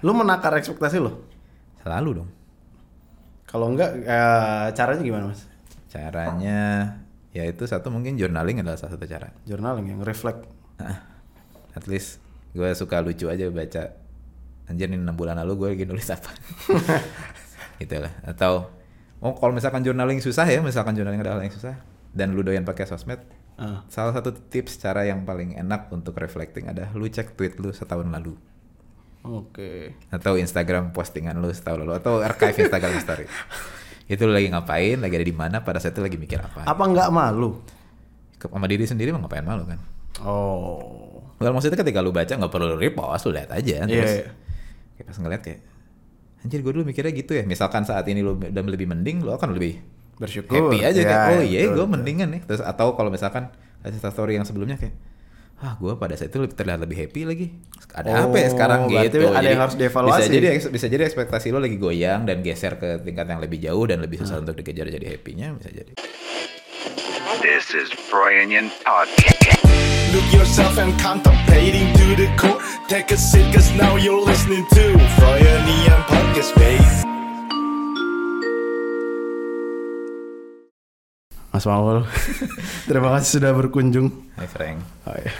Lu menakar ekspektasi lo? Selalu dong. Kalau enggak, eh, caranya gimana mas? Caranya ya itu satu mungkin journaling adalah salah satu cara. Journaling yang reflect. At least gue suka lucu aja baca anjir ini 6 bulan lalu gue lagi nulis apa gitu lah atau oh kalau misalkan journaling susah ya misalkan journaling ada hal yang susah dan lu doyan pakai sosmed Ah. salah satu tips cara yang paling enak untuk reflecting ada lu cek tweet lu setahun lalu Oke. atau Instagram postingan lu setahun lalu atau archive Instagram story itu lu lagi ngapain lagi ada di mana pada saat itu lagi mikir apa Apa nggak malu? Ke- sama diri sendiri mah ngapain malu kan Oh. Well, maksudnya ketika lu baca nggak perlu repost, lu lihat aja. Iya, Terus iya. kayak pas ngeliat kayak, anjir gue dulu mikirnya gitu ya. Misalkan saat ini lu udah lebih mending, lu akan lebih Bersyukur. happy aja Ya, kayak, oh ya, iya betul, gue mendingan nih. Terus atau kalau misalkan ada story yang sebelumnya kayak, ah gue pada saat itu lebih terlihat lebih happy lagi. Ada apa ya Oh, sekarang gitu. ada yang harus dievaluasi. Bisa jadi bisa jadi ekspektasi lu lagi goyang dan geser ke tingkat yang lebih jauh dan lebih susah untuk dikejar jadi happy-nya bisa jadi. This is Brian Podcast. Look yourself and contemplating to the core. Take a seat, cause now you're listening to Froyonian Podcast, babe. Mas Maul. Terima kasih sudah berkunjung. Hai Frank. Oh, iya.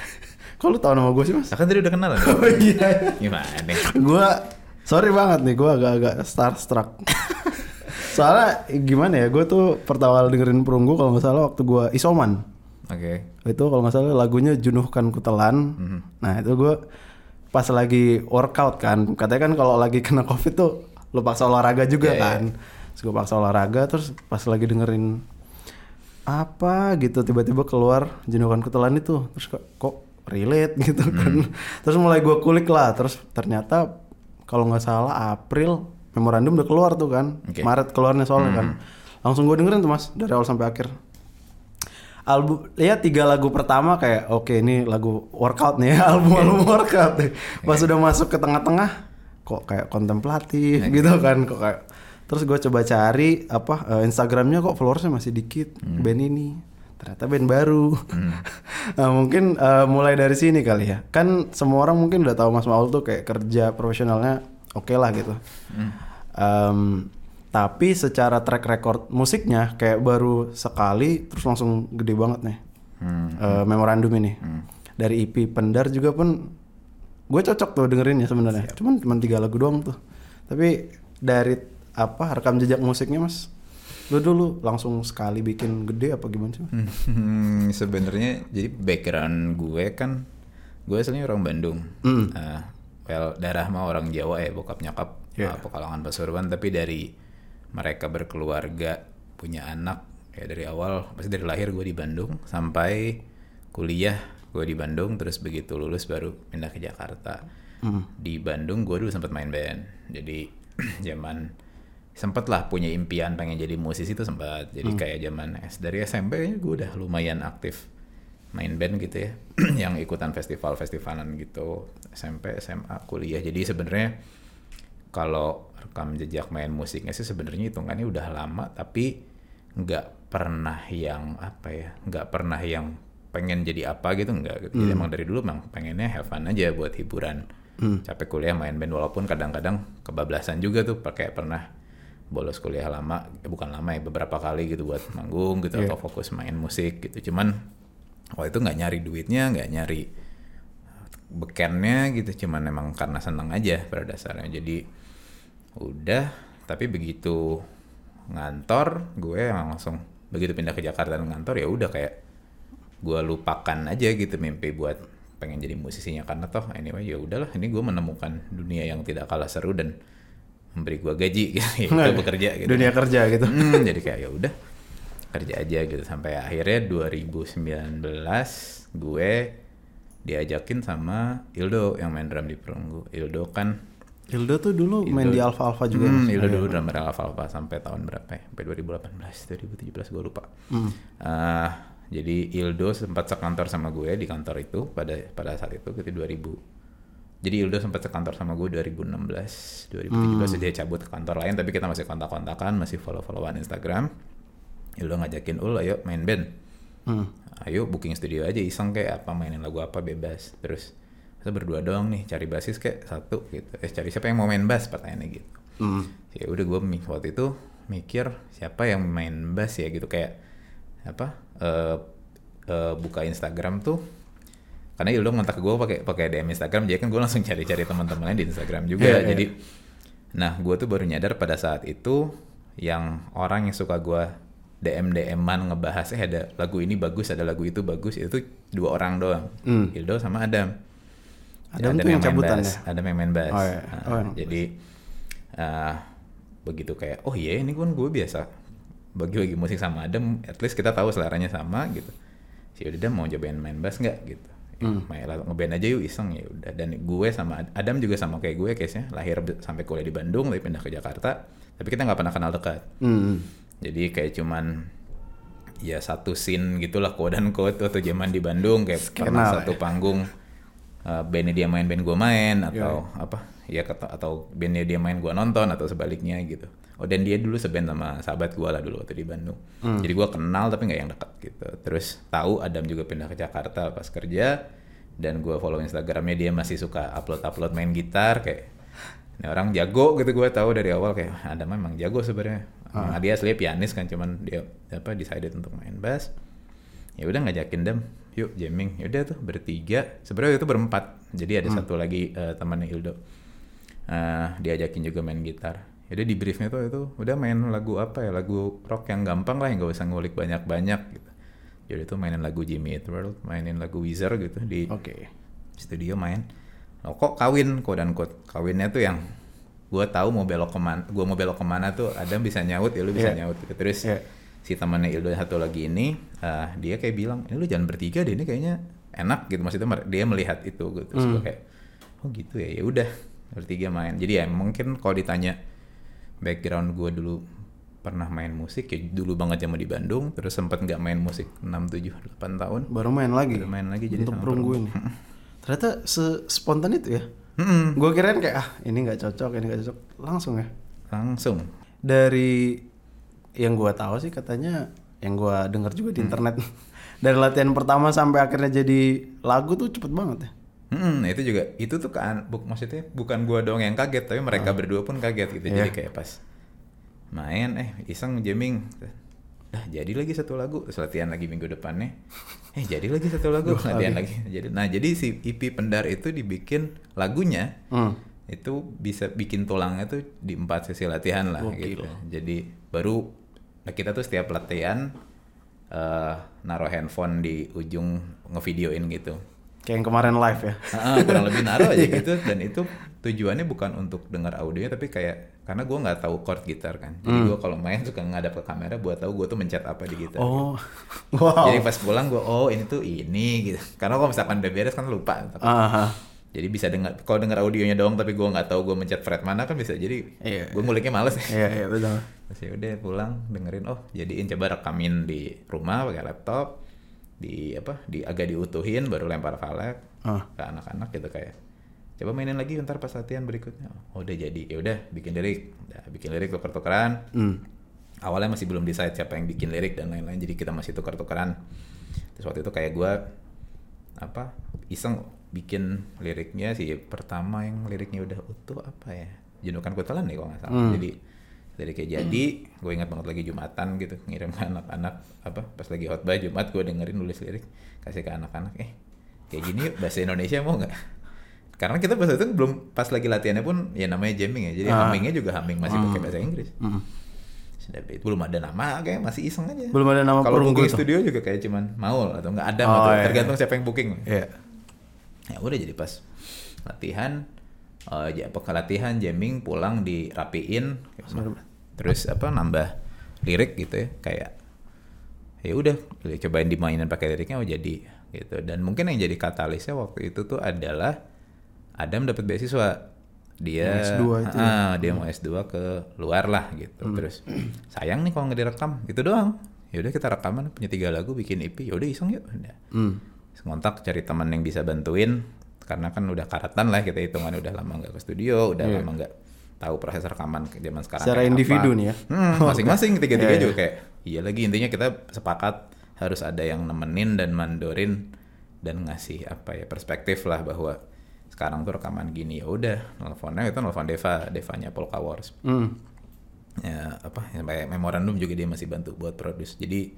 Kok lu tau nama gue sih mas? Nah, kan tadi udah kenalan. Oh iya. Gimana nih? gue sorry banget nih, gue agak-agak starstruck. Soalnya gimana ya, gue tuh pertama kali dengerin perunggu kalau nggak salah waktu gue isoman. Oke. Itu kalau nggak salah lagunya Junuhkan Kutelan. Nah itu gue pas lagi workout kan. Katanya kan kalau lagi kena covid tuh lu paksa olahraga juga Iya, iya. kan. Terus gue paksa olahraga terus pas lagi dengerin apa gitu tiba-tiba keluar Junuhkan Kutelan itu. Terus kok, kok relate gitu kan. Terus mulai gue kulik lah. Terus ternyata kalau nggak salah April memorandum udah keluar tuh kan. Oke. Maret keluarnya soalnya kan. Langsung gue dengerin tuh mas dari awal sampai akhir album ya tiga lagu pertama kayak oke ini lagu workout nih ya album album workout nih pas udah masuk ke tengah-tengah kok kayak kontemplatif gitu kan kok kayak terus gue coba cari apa eh, Instagramnya kok followersnya masih dikit band ini. Ternyata band baru. Nah, mungkin eh, mulai dari sini kali ya. Kan semua orang mungkin udah tahu Mas Maul tuh kayak kerja profesionalnya oke lah gitu. Em, tapi secara track record musiknya kayak baru sekali terus langsung gede banget nih. Eh, memorandum ini. Dari EP Pendar juga pun gue cocok tuh dengerin ya sebenarnya cuman cuma tiga lagu doang tuh. Tapi dari apa rekam jejak musiknya mas lu dulu langsung sekali bikin gede apa gimana sih? Hmm, sebenarnya jadi background gue kan gue aslinya orang Bandung. Mm. Ah, well darah mah orang Jawa ya bokap nyokap Iya. ah, Pekalongan Pasuruan tapi dari mereka berkeluarga punya anak ya dari awal pasti dari lahir gue di Bandung sampai kuliah gue di Bandung terus begitu lulus baru pindah ke Jakarta. Di Bandung gue dulu sempat main band. Jadi zaman sempet lah punya impian pengen jadi musisi itu sempat. Jadi kayak zaman S dari SMP kayaknya gue udah lumayan aktif main band gitu ya yang ikutan festival-festivalan gitu. SMP SMA kuliah. Jadi sebenarnya kalau rekam jejak main musiknya sih sebenarnya hitungannya udah lama tapi nggak pernah yang apa ya nggak pernah yang pengen jadi apa gitu nggak gitu. jadi emang dari dulu emang pengennya have fun aja buat hiburan. Capek kuliah main band walaupun kadang-kadang kebablasan juga tuh pakai pernah bolos kuliah lama eh, bukan lama ya beberapa kali gitu buat manggung gitu atau fokus main musik gitu. Cuman waktu itu nggak nyari duitnya nggak nyari bekennya gitu. Cuman emang karena seneng aja pada dasarnya. Jadi udah. Tapi begitu ngantor gue emang langsung begitu pindah ke Jakarta dan ngantor ya udah kayak gue lupakan aja gitu mimpi buat pengen jadi musisinya. Karena toh anyway ya udahlah ini gue menemukan dunia yang tidak kalah seru dan memberi gue gaji gitu itu bekerja gitu dunia kerja gitu Hmm, jadi kayak ya udah kerja aja gitu sampai akhirnya 2019 gue diajakin sama Ildo yang main drum di Perunggu. Ildo kan Hilda tuh dulu main di Alpha Alpha juga Hmm? Ildo dulu drummer Alpha Alpha sampai tahun berapa ya? Sampai 2018, 2017 gue lupa. Ah, jadi Ildo sempat sekantor sama gue di kantor itu pada pada saat itu ketika 2000. Jadi Ildo sempat sekantor sama gue 2016, 2017 dia cabut ke kantor lain tapi kita masih kontak-kontakan, masih follow-followan Instagram. Ildo ngajakin ul ayo main band. Hmm. Ayo booking studio aja iseng kayak apa mainin lagu apa bebas. Terus kita berdua doang nih cari basis kayak satu gitu eh cari siapa yang mau main bass pertanyaannya gitu Hmm. ya udah gue waktu itu mikir siapa yang main bass ya gitu kayak apa eh eh, buka Instagram tuh karena Ildo ngontak gue pakai pakai DM Instagram jadi kan gue langsung cari-cari teman-teman lain di Instagram juga Iya, iya. jadi nah gue tuh baru nyadar pada saat itu yang orang yang suka gue DM DM-an ngebahas eh ada lagu ini bagus ada lagu itu bagus itu dua orang doang Hmm. Ildo sama Adam Adam Ada tuh yang cabutan bass, ya? Ada yang main bass. Oh, iya. Nah, Oh, yang jadi eh, begitu kayak oh iya ini kan gue biasa bagi-bagi musik sama Adam, at least kita tahu seleranya sama gitu. Si udah mau cobain main bass nggak gitu. Ya, Hmm. Main lah, ngeband aja yuk iseng ya udah. Dan gue sama Ad- Adam juga sama kayak gue case-nya lahir be- sampai kuliah di Bandung tapi pindah ke Jakarta. Tapi kita nggak pernah kenal dekat. Hmm. Jadi kayak cuman ya satu scene gitulah quote dan quote waktu zaman di Bandung kayak Skena pernah lah satu ya. panggung uh, bandnya dia main band gue main Iya, atau apa ya kata atau bandnya dia main gue nonton atau sebaliknya gitu. Oh dan dia dulu seband sama sahabat gue lah dulu waktu di Bandung. Hmm. Jadi gue kenal tapi nggak yang dekat gitu. Terus tahu Adam juga pindah ke Jakarta pas kerja dan gue follow Instagramnya dia masih suka upload upload main gitar kayak ini orang jago gitu gue tahu dari awal kayak Adam memang jago sebenarnya. Ah. Nah, dia aslinya pianis kan cuman dia apa decided untuk main bass. Ya udah ngajakin Dam, yuk jamming. Ya udah tuh bertiga. Sebenarnya itu berempat. Jadi ada Hmm. satu lagi eh, temannya Ildo. Eh, diajakin juga main gitar. Jadi di briefnya tuh itu udah main lagu apa ya lagu rock yang gampang lah yang gak usah ngulik banyak-banyak gitu. Jadi tuh mainin lagu Jimmy Eat World, mainin lagu Weezer gitu di Oke. studio main. Loh, kok kawin quote dan quote. Kawinnya tuh yang gue tahu mau belok ke mana, gue mau belok ke mana tuh Adam bisa nyaut ya lu bisa Iya. nyaut gitu. Terus Iya. si temannya Ildo satu lagi ini, eh, dia kayak bilang, ini lu jangan bertiga deh, ini kayaknya enak gitu. Maksudnya dia melihat itu gitu. Terus Hmm. gue kayak, oh gitu ya, ya udah bertiga main. Jadi ya mungkin kalau ditanya background gue dulu pernah main musik ya dulu banget zaman di Bandung terus sempat nggak main musik 6 7 8 tahun Baru main lagi. Baru main lagi, jadi untuk sama perunggu ini. Ternyata sespontan itu ya. Mm-mm. Gue kirain kayak ah ini nggak cocok, ini nggak cocok. Langsung ya. langsung Dari yang gua tahu sih katanya yang gua dengar juga Hmm. di internet. Dari latihan pertama sampai akhirnya jadi lagu tuh cepet banget ya. Hmm, itu juga itu tuh kan buk maksudnya bukan gua doang yang kaget tapi mereka berdua pun kaget gitu. Jadi Iya. kayak pas main eh iseng jamming. Dah jadi lagi satu lagu, terus latihan lagi minggu depannya. Eh jadi lagi satu lagu, latihan lagi. Jadi nah jadi si EP Pendar itu dibikin lagunya Hmm. itu bisa bikin tulangnya tuh di empat sesi latihan lah Gokil. gitu. Jadi baru nah kita tuh setiap latihan eh naruh handphone di ujung ngevideoin gitu. Kayak yang kemarin live ya. Ah, kurang lebih naruh aja gitu dan itu tujuannya bukan untuk dengar audionya tapi kayak karena gue nggak tahu chord gitar kan jadi Hmm. gue kalau main suka ngadap ke kamera buat tahu gue tuh mencet apa di gitar Oh. Wow. jadi pas pulang gue oh ini tuh ini gitu karena kalau misalkan udah beres kan lupa Aha. jadi bisa dengar kalau dengar audionya doang tapi gue nggak tahu gue mencet fret mana kan bisa jadi Iya. gue nguliknya males Iya, iya betul. Terus ya udah pulang dengerin oh jadiin coba rekamin di rumah pakai laptop di apa di agak diutuhin baru lempar file Ah. ke anak-anak gitu kayak coba mainin lagi ntar pas latihan berikutnya. Oh udah jadi. Ya udah bikin lirik. Udah bikin lirik tuker-tukeran Hmm. awalnya masih belum decide siapa yang bikin lirik dan lain-lain jadi kita masih tuker-tukeran terus waktu itu kayak gue apa iseng bikin liriknya sih pertama yang liriknya udah utuh apa ya? Jenukan kutelan nih kalau nggak salah. Hmm. jadi liriknya jadi gue ingat banget lagi jumatan gitu ngirim ke anak-anak apa pas lagi khotbah jumat gue dengerin nulis lirik kasih ke anak-anak eh kayak gini yuk bahasa Indonesia mau nggak karena kita bahasa itu belum pas lagi latihannya pun ya namanya jamming ya jadi hummingnya juga humming masih pakai bahasa Inggris Hmm. sudah itu belum ada nama kayak masih iseng aja Belum ada nama kalau booking tuh? studio juga kayak cuman Maul atau nggak ada Oh, atau iya. tergantung siapa yang booking Iya. ya udah jadi pas latihan eh ya latihan jamming pulang dirapiin terus apa nambah lirik gitu ya kayak ya udah cobain dimainin pakai liriknya oh jadi gitu. Dan mungkin yang jadi katalisnya waktu itu tuh adalah Adam dapat beasiswa. Dia Yang S2 itu ya? ah, dia mau S2 ke luar lah gitu. Terus sayang nih kalau nggak direkam gitu doang. Ya udah kita rekaman punya tiga lagu bikin EP ya udah iseng yuk. Udah. Hmm. Ngontak cari teman yang bisa bantuin karena kan udah karatan lah kita hitungan udah lama nggak ke studio udah Iya. lama nggak tahu proses rekaman zaman sekarang Secara individu apa. nih ya? Hmm, masing-masing tiga-tiga Iya, iya. juga kayak iya lagi intinya kita sepakat harus ada yang nemenin dan mandorin dan ngasih apa ya perspektif lah bahwa sekarang tuh rekaman gini ya udah nelfonnya itu nelfon Deva Devanya Polka Wars Hmm. ya apa ya, kayak memorandum juga dia masih bantu buat produce jadi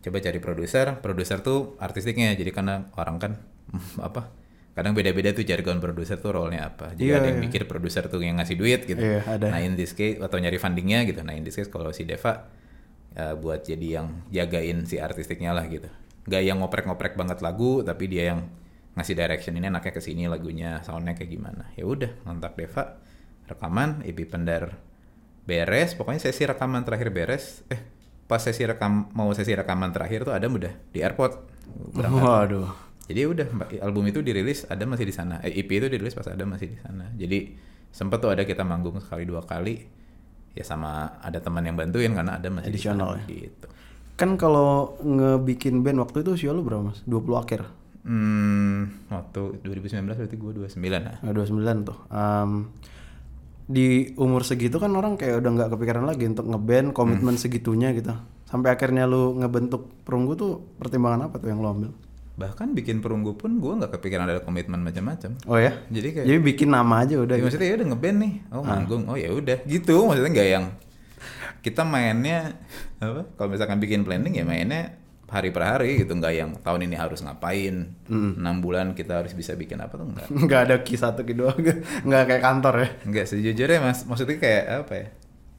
coba cari produser produser tuh artistiknya jadi karena orang kan apa kadang beda-beda tuh jargon produser tuh role-nya apa. Jadi Iya, ada yang iya. mikir produser tuh yang ngasih duit gitu. Iya, ada. nah in this case atau nyari fundingnya gitu. Nah in this case kalau si Deva ya, buat jadi yang jagain si artistiknya lah gitu. Gak yang ngoprek-ngoprek banget lagu tapi dia yang ngasih direction ini anaknya ke sini lagunya soundnya kayak gimana. Ya udah kontak Deva. Rekaman EP Pendar beres. Pokoknya sesi rekaman terakhir beres. Eh pas sesi rekam mau sesi rekaman terakhir tuh Adam udah di airport. Berangkat. Waduh. Jadi udah album itu dirilis Adam masih di sana eh, EP itu dirilis pas Adam masih di sana jadi sempet tuh ada kita manggung sekali dua kali ya sama ada teman yang bantuin karena Adam masih Additional di sana ya? gitu Kan kalau ngebikin band waktu itu usia lu berapa mas? 20 akhir? hmm, waktu 2019 berarti gue 29 lah Nah, 29 tuh. Em, di umur segitu kan orang kayak udah nggak kepikiran lagi untuk ngeband komitmen segitunya gitu. Sampai akhirnya lu ngebentuk perunggu tuh pertimbangan apa tuh yang lu ambil? Bahkan bikin perunggu pun gue nggak kepikiran ada komitmen macam-macam Oh ya? jadi kayak Jadi bikin nama aja udah Ya, gitu. maksudnya ya udah ngeband nih, oh manggung, oh ya udah gitu. Maksudnya nggak yang kita mainnya apa? Kalau misalkan bikin planning ya mainnya hari per hari gitu, nggak yang tahun ini harus ngapain, enam bulan kita harus bisa bikin apa tuh enggak. Nggak ada kisah satu kedua nggak kayak kantor ya. Enggak sejujurnya mas, maksudnya kayak apa ya?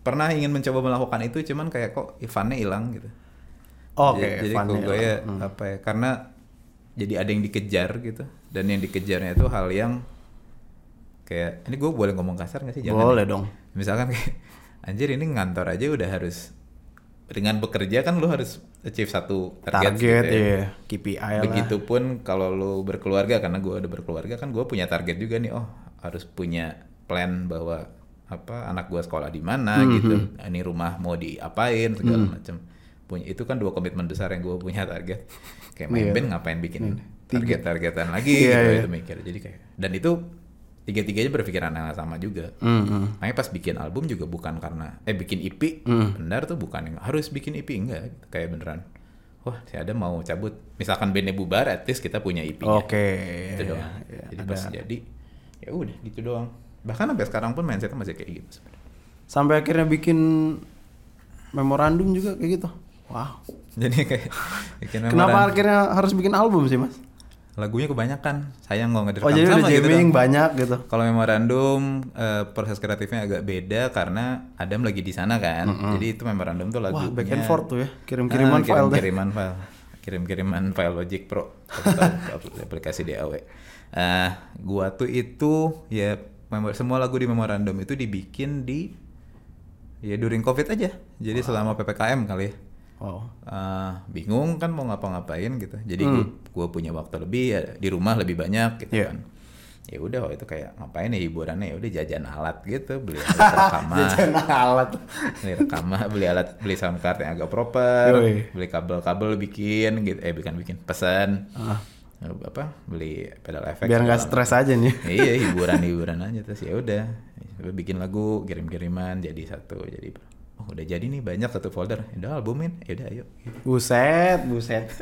Pernah ingin mencoba melakukan itu, cuman kayak kok Ivannya hilang gitu. Oke, jadi jadi ya. gue ya apa ya? Karena jadi ada yang dikejar gitu, dan yang dikejarnya itu hal yang kayak ini gue boleh ngomong kasar gak sih? Jangan Boleh ya? dong. misalkan kayak anjir ini ngantor aja udah harus dengan bekerja kan lu harus achieve satu target, Target, gitu ya. iya. KPI lah. Begitupun kalau lu berkeluarga karena gue udah berkeluarga kan gue punya target juga nih oh harus punya plan bahwa apa anak gue sekolah di mana Hmm, gitu ini rumah mau diapain segala macam punya itu kan dua komitmen besar yang gue punya target kayak main Iya. band ngapain bikin Tiga. target-targetan lagi Iya, gitu iya. itu mikir jadi kayak dan itu tiga-tiganya berpikiran yang sama juga Hmm, hmm. Makanya pas bikin album juga bukan karena eh bikin EP, Hmm. benar tuh bukan yang harus bikin EP enggak, gitu. kayak beneran. Wah, si ada mau cabut. Misalkan bandnya bubar, at least kita punya EP-nya. Oke. Itu iya, doang. iya, Jadi ada. pas jadi ya udah gitu doang. Bahkan sampai sekarang pun mindsetnya masih kayak gitu sebenarnya. Sampai akhirnya bikin memorandum juga kayak gitu. Wow. Jadi kayak bikin Kenapa memoran- akhirnya harus bikin album sih mas? lagunya kebanyakan. Sayang nggak direkam Oh jadi udah sama gitu jamming banyak gitu. Kalau memorandum eh, proses kreatifnya agak beda karena Adam lagi di sana kan. Jadi itu memorandum tuh lagunya. Wah back and forth tuh ya. Kirim-kiriman Ah, file kirim-kiriman file. Kirim-kiriman file Logic Pro aplikasi DAW. Eh, gua tuh itu ya memor- semua lagu di memorandum itu dibikin di ya during Covid aja. Jadi selama PPKM kali ya. Wow. Eh, bingung kan mau ngapa-ngapain gitu. Jadi gua, gua punya waktu lebih ya di rumah lebih banyak gitu Iya. kan. Ya udah waktu itu kayak ngapain ya hiburannya ya udah jajan alat gitu, beli alat rekaman. Jajan alat. beli rekaman, beli alat, beli sound card yang agak proper, Yoi. beli kabel-kabel bikin gitu, eh bukan bikin pesan. Ah. apa beli pedal efek Biar nggak stres aja nih. iya hiburan hiburan aja terus ya udah bikin lagu kirim kiriman jadi satu jadi oh udah jadi nih banyak satu folder Ya udah albumin ya udah ayo Buset, buset.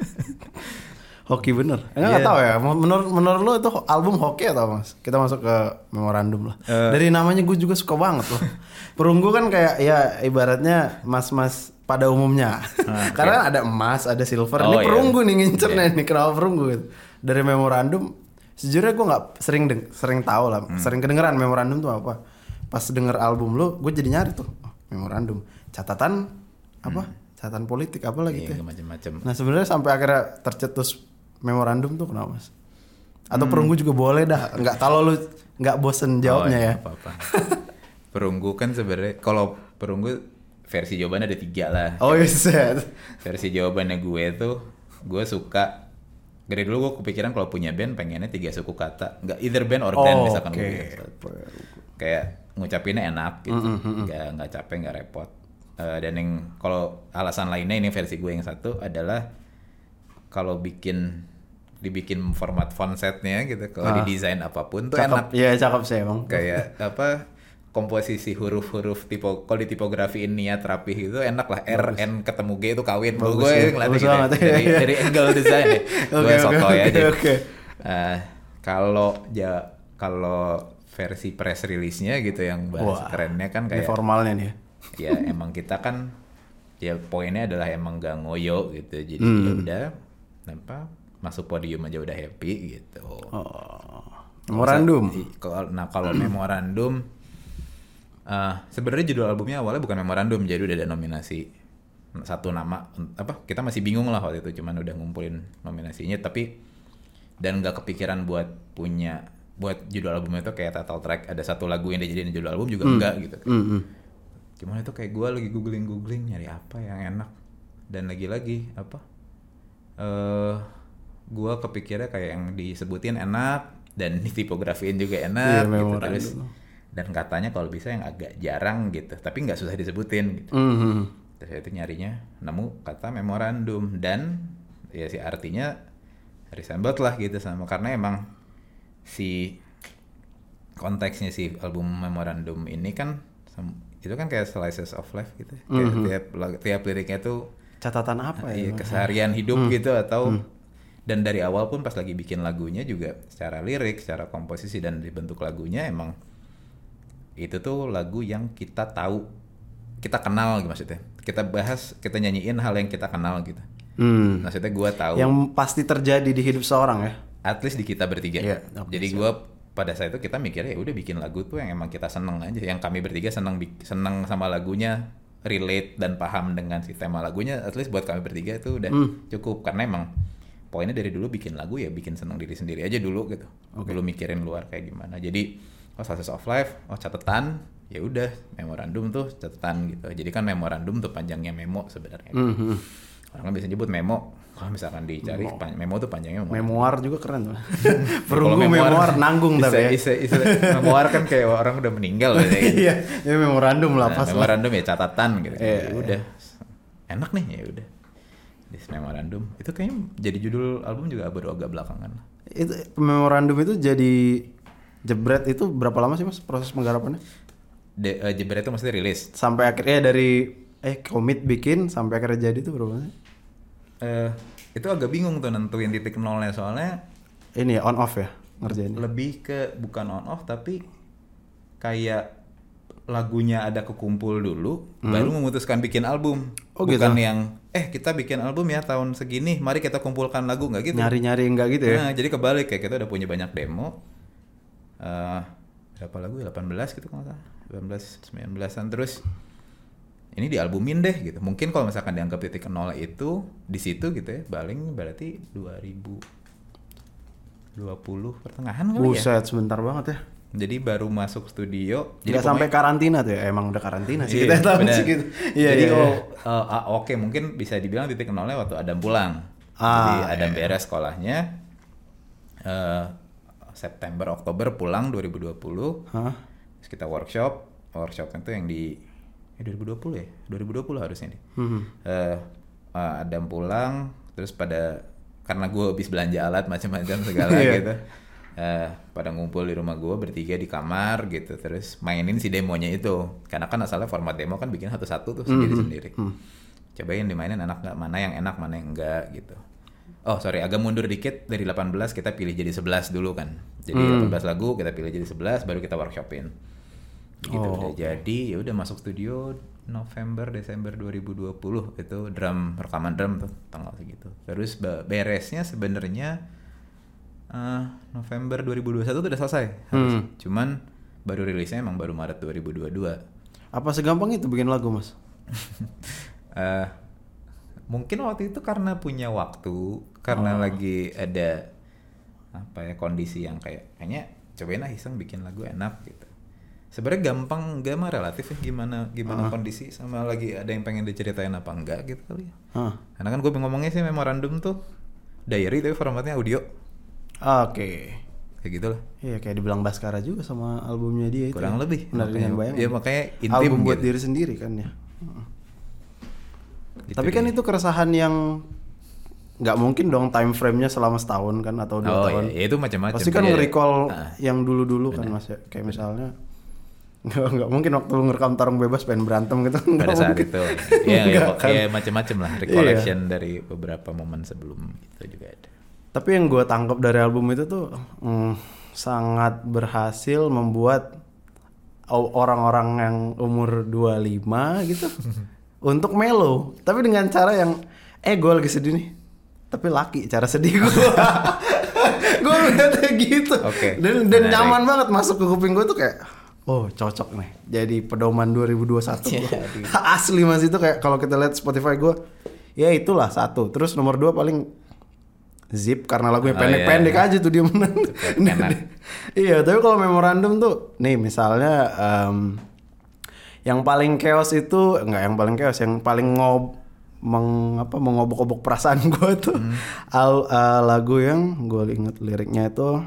hoki bener. Enggak nggak tahu ya. Menurut menurut lu itu album hoki atau mas? Kita masuk ke memorandum lah. Eh. Dari namanya gue juga suka banget loh. Perunggu kan kayak ya ibaratnya mas-mas pada umumnya. Ah, Karena ada emas, ada silver. Oh, ini iya. perunggu nih ngincernya nih. Kenapa perunggu? gitu. Dari memorandum, sejujurnya gue nggak sering deng sering tahu lah, Hmm. sering kedengeran memorandum tuh apa. Pas denger album lu, gue jadi nyari tuh memorandum. Catatan apa? Catatan politik apa lagi iya macam-macam Nah sebenarnya sampai akhirnya tercetus memorandum tuh kenapa mas? Atau Hmm. perunggu juga boleh dah, nggak kalau lu nggak bosen jawabnya Oh, ya. apa-apa perunggu kan sebenarnya kalau perunggu versi jawabannya ada tiga lah Oh iya set. versi jawabannya gue tuh gue suka dari dulu gue kepikiran kalau punya band pengennya tiga suku kata nggak either band or band Oh, misalkan oke. gue kayak ngucapinnya enak gitu. Nggak nggak capek nggak repot. Eh, dan yang kalau alasan lainnya ini versi gue yang satu adalah kalau bikin dibikin format font setnya gitu kalau didesain apa pun tuh Cakep, enak. Iya cakep sih emang. kayak apa komposisi huruf-huruf tipo kalau di tipografi niat rapih gitu enak lah. R N ketemu G itu kawin. Bagus gue ya, ngeliatnya bagus gitu ya. banget. dari, dari angle design ya. Gue Oke, oke, sotoy oke, aja oke. Eh, kalau ja kalau versi press release-nya gitu yang bahasa Wah, kerennya kan kayak formalnya nih ya. ya emang kita kan ya poinnya adalah emang gak ngoyo gitu jadi Hmm. ya udah apa masuk podium aja udah happy gitu Oh. Memorandum. Nah kalau memorandum eh sebenarnya judul albumnya awalnya bukan memorandum jadi udah ada nominasi satu nama apa kita masih bingung lah waktu itu cuman udah ngumpulin nominasinya tapi dan nggak kepikiran buat punya buat judul albumnya itu kayak title track ada satu lagu yang dijadiin judul album juga enggak gitu. Hmm, hmm. cuman itu kayak gue lagi googling googling nyari apa yang enak. Dan lagi-lagi apa? Eh gue kepikirnya kayak yang disebutin enak dan tipografiin juga enak Iya, gitu. terus dan katanya kalau bisa yang agak jarang gitu tapi nggak susah disebutin gitu. Hmm, hmm. terus itu nyarinya nemu kata memorandum dan ya si artinya resembled lah gitu sama karena emang si konteksnya si album memorandum ini kan itu kan kayak slices of life gitu ya. kayak tiap tiap liriknya tuh Catatan apa ya? iya, keseharian hidup gitu atau dan dari awal pun pas lagi bikin lagunya juga secara lirik secara komposisi dan dibentuk lagunya emang itu tuh lagu yang kita tahu kita kenal gitu maksudnya kita bahas kita nyanyiin hal yang kita kenal gitu Hmm. maksudnya gua tahu Yang pasti terjadi di hidup seorang ya. At least di kita bertiga. Iya, oke, jadi gua pada saat itu kita mikirnya ya udah bikin lagu tuh yang emang kita seneng aja. Yang kami bertiga seneng seneng sama lagunya relate dan paham dengan si tema lagunya at least buat kami bertiga itu udah cukup. Karena emang poinnya dari dulu bikin lagu ya bikin seneng diri sendiri aja dulu gitu. Belum mikirin luar kayak gimana. Jadi oh slices of life oh catatan ya udah memorandum tuh catatan gitu. Jadi kan memorandum tuh panjangnya memo sebenarnya. Hmm, hmm. Orang kan bisa nyebut memo kalau misalkan dicari pan- memo tuh panjangnya memorandum. Memoir juga keren tuh. Perunggu memoir, nanggung bisa, tapi ya. bisa, bisa, memoir kan kayak orang udah meninggal gitu. Iya, ya memorandum lah Nah, pas lah. memorandum ya catatan gitu. Iya, Ya udah. Enak nih ya udah. This memorandum. Itu kayaknya jadi judul album juga baru agak belakangan. Itu memorandum itu jadi jebret itu berapa lama sih Mas proses penggarapannya? De, eh, Jebret itu maksudnya rilis. Sampai akhirnya dari eh komit bikin sampai akhirnya jadi itu berapa sih? Eh, itu agak bingung tuh nentuin titik nolnya. Soalnya Ini ya on off ya ngerjain. lebih ke bukan on off tapi kayak lagunya ada kekumpul dulu baru memutuskan bikin album. Oh, bukan gitu. yang eh kita bikin album ya tahun segini mari kita kumpulkan lagu. Nggak gitu. Nyari-nyari enggak gitu ya? Nah, jadi kebalik kayak kita udah punya banyak demo. Eh berapa lagu ya? 18 gitu kalau nggak salah. 18 19an terus ini dialbumin deh gitu mungkin kalau misalkan dianggap titik nol itu di situ gitu ya paling berarti 2020 pertengahan kali ya Buset, sebentar banget ya. jadi baru masuk studio Jadi sampai karantina tuh ya. Emang udah karantina sih Iya, kita tahu sih gitu. Iya, Jadi iya. oh, iya. eh, ah, oke mungkin bisa dibilang titik nolnya waktu Adam pulang. Ah, Jadi Adam iya. beres sekolahnya eh, September Oktober pulang 2020. Hah? Terus kita workshop, workshop itu yang di eh 2020 ya? 2020 harusnya nih. Hmm. Eh, eh, Adam pulang terus pada karena gue habis belanja alat macam-macam segala Iya. gitu. Eh, pada ngumpul di rumah gue bertiga di kamar gitu terus mainin si demonya itu karena kan asalnya format demo kan bikin satu-satu tuh sendiri-sendiri cobain dimainin enak nggak mana yang enak mana yang enggak gitu oh sorry agak mundur dikit dari 18 kita pilih jadi 11 dulu kan jadi 18 lagu kita pilih jadi 11 baru kita workshopin gitu Oh, udah jadi ya udah masuk studio November Desember 2020 itu drum rekaman drum tuh tanggal segitu terus be- beresnya sebenarnya eh, November 2021 tuh udah selesai harus. Hmm. cuman baru rilisnya emang baru Maret 2022 Apa segampang itu bikin lagu, Mas? eh mungkin waktu itu karena punya waktu karena Oh. lagi ada apa ya kondisi yang kayak kayaknya cobain lah iseng bikin lagu enak gitu sebenarnya gampang gak mah relatif ya gimana gimana kondisi sama lagi ada yang pengen diceritain apa enggak gitu kali ya Hah. karena kan gue ngomongnya sih memorandum tuh diary tapi formatnya audio Oke. kayak gitu lah Iya kayak dibilang Baskara juga sama albumnya dia itu. kurang ya. lebih Benar bayang. ya makanya intim Album buat gitu. diri sendiri kan ya. Heeh. Gitu Tapi kan deh. itu keresahan yang nggak mungkin dong time frame-nya selama setahun kan atau dua oh tahun. ya, ya itu macam-macam Pasti kan Jadi ada- nge-recall Ah. yang dulu-dulu kan Mas ya. Kayak misalnya nggak nggak mungkin waktu lu ngerekam tarung bebas pengen berantem gitu. Pada nggak saat mungkin. itu. Ya ya, kan. ya macam-macam lah recollection dari beberapa momen sebelum itu juga ada. Tapi yang gue tangkap dari album itu tuh mm, sangat berhasil membuat orang-orang yang umur 25 gitu untuk melo tapi dengan cara yang eh gue lagi sedih nih. Tapi laki cara sedih gue gue gitu. Oke, dan dan menarik. nyaman banget masuk ke kuping gue tuh kayak oh cocok nih jadi pedoman 2021 Iya, gua. asli mas itu kayak kalau kita lihat Spotify gue ya itulah satu terus nomor dua paling Zip karena lagunya Oh, pendek-pendek iya. aja tuh dia menang. iya, tapi kalau memorandum tuh nih misalnya em, yang paling chaos itu enggak yang paling chaos, yang paling ngob meng, apa mengobok-obok perasaan gue tuh Hmm. al- eh, lagu yang gue inget liriknya itu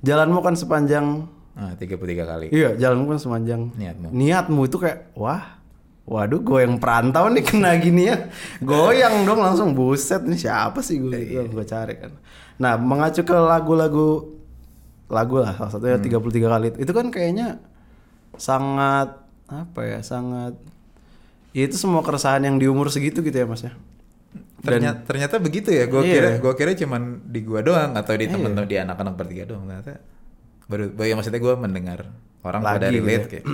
jalanmu kan sepanjang Ah, 33 kali. iya jalanmu kan sepanjang Niatmu. niatmu itu kayak wah waduh gue yang perantau nih kena gini ya goyang dong langsung buset ini siapa sih gue Iya, gue cari kan nah mengacu ke lagu-lagu lagu lah salah satunya Hmm. 33 kali itu kan kayaknya sangat apa ya sangat ya itu semua keresahan yang di umur segitu gitu ya mas ya Ternyata, ternyata begitu ya. Gua Iya. kira gua kira cuman di gua doang atau di Iya. temen-temen di anak-anak bertiga doang. Ternyata baru ya maksudnya gua mendengar orang pada Lagi gitu relate ya. kayak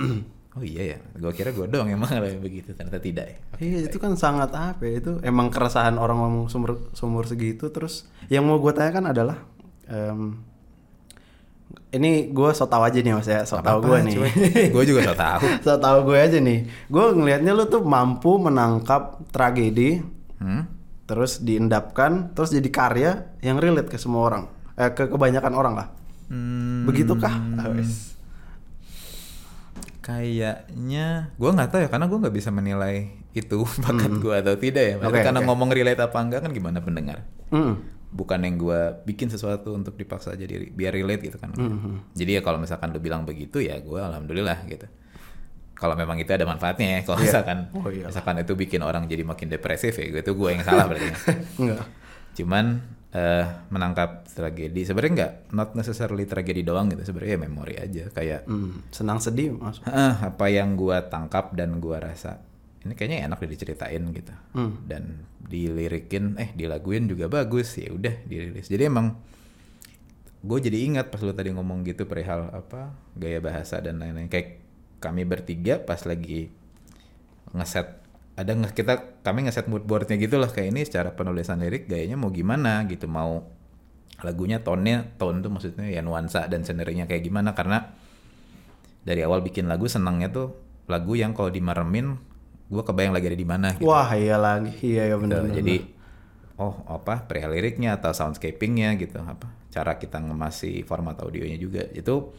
oh iya ya. Gua kira gua doang yang mengalami begitu. Ternyata tidak ya. Iya itu kan sangat apa ya itu emang keresahan orang ngomong sumur sumur segitu terus yang mau gue tanyakan adalah em, ini gue so tau aja nih mas ya so tau gue nih. Gua juga so tau. so tau gue aja nih gue ngelihatnya lu tuh mampu menangkap tragedi Hmm? terus diendapkan terus jadi karya yang relate ke semua orang eh, ke kebanyakan orang lah Hmm, begitukah Ah, wes. Kayaknya gua nggak tahu ya karena gua nggak bisa menilai itu bakat gua atau tidak ya. Hmm. Oke, karena oke. ngomong relate apa enggak kan gimana pendengar. Mm. bukan yang gua bikin sesuatu untuk dipaksa jadi biar relate gitu kan. Mm-hmm. Jadi ya kalau misalkan lu bilang begitu ya gua alhamdulillah gitu. Kalau memang itu ada manfaatnya ya. Kalau Iya. misalkan Oh, iyalah. misalkan itu bikin orang jadi makin depresif ya itu gua yang salah berarti. enggak Cuman eh, menangkap tragedi. Sebenarnya nggak not necessarily tragedi doang gitu sebenarnya ya memori aja. Kayak Mm, senang sedih masuk "Ah, apa yang gua tangkap dan gua rasa ini kayaknya enak deh diceritain gitu. Hmm. dan dilirikin eh dilaguin juga bagus ya udah dirilis. Jadi emang gue jadi ingat pas lu tadi ngomong gitu perihal apa gaya bahasa dan lain-lain. Kayak kami bertiga pas lagi ngeset ada nge kita kami ngeset mood boardnya gitu lah kayak ini secara penulisan lirik gayanya mau gimana gitu mau lagunya tone-nya tone tuh maksudnya ya nuansa dan scenerinya kayak gimana karena dari awal bikin lagu senangnya tuh lagu yang kalau dimeremin gue kebayang lagi ada di mana gitu. wah iya lagi iya ya Gitu. benar Jadi oh apa perihal liriknya atau soundscapingnya gitu apa cara kita ngemasi format audionya juga itu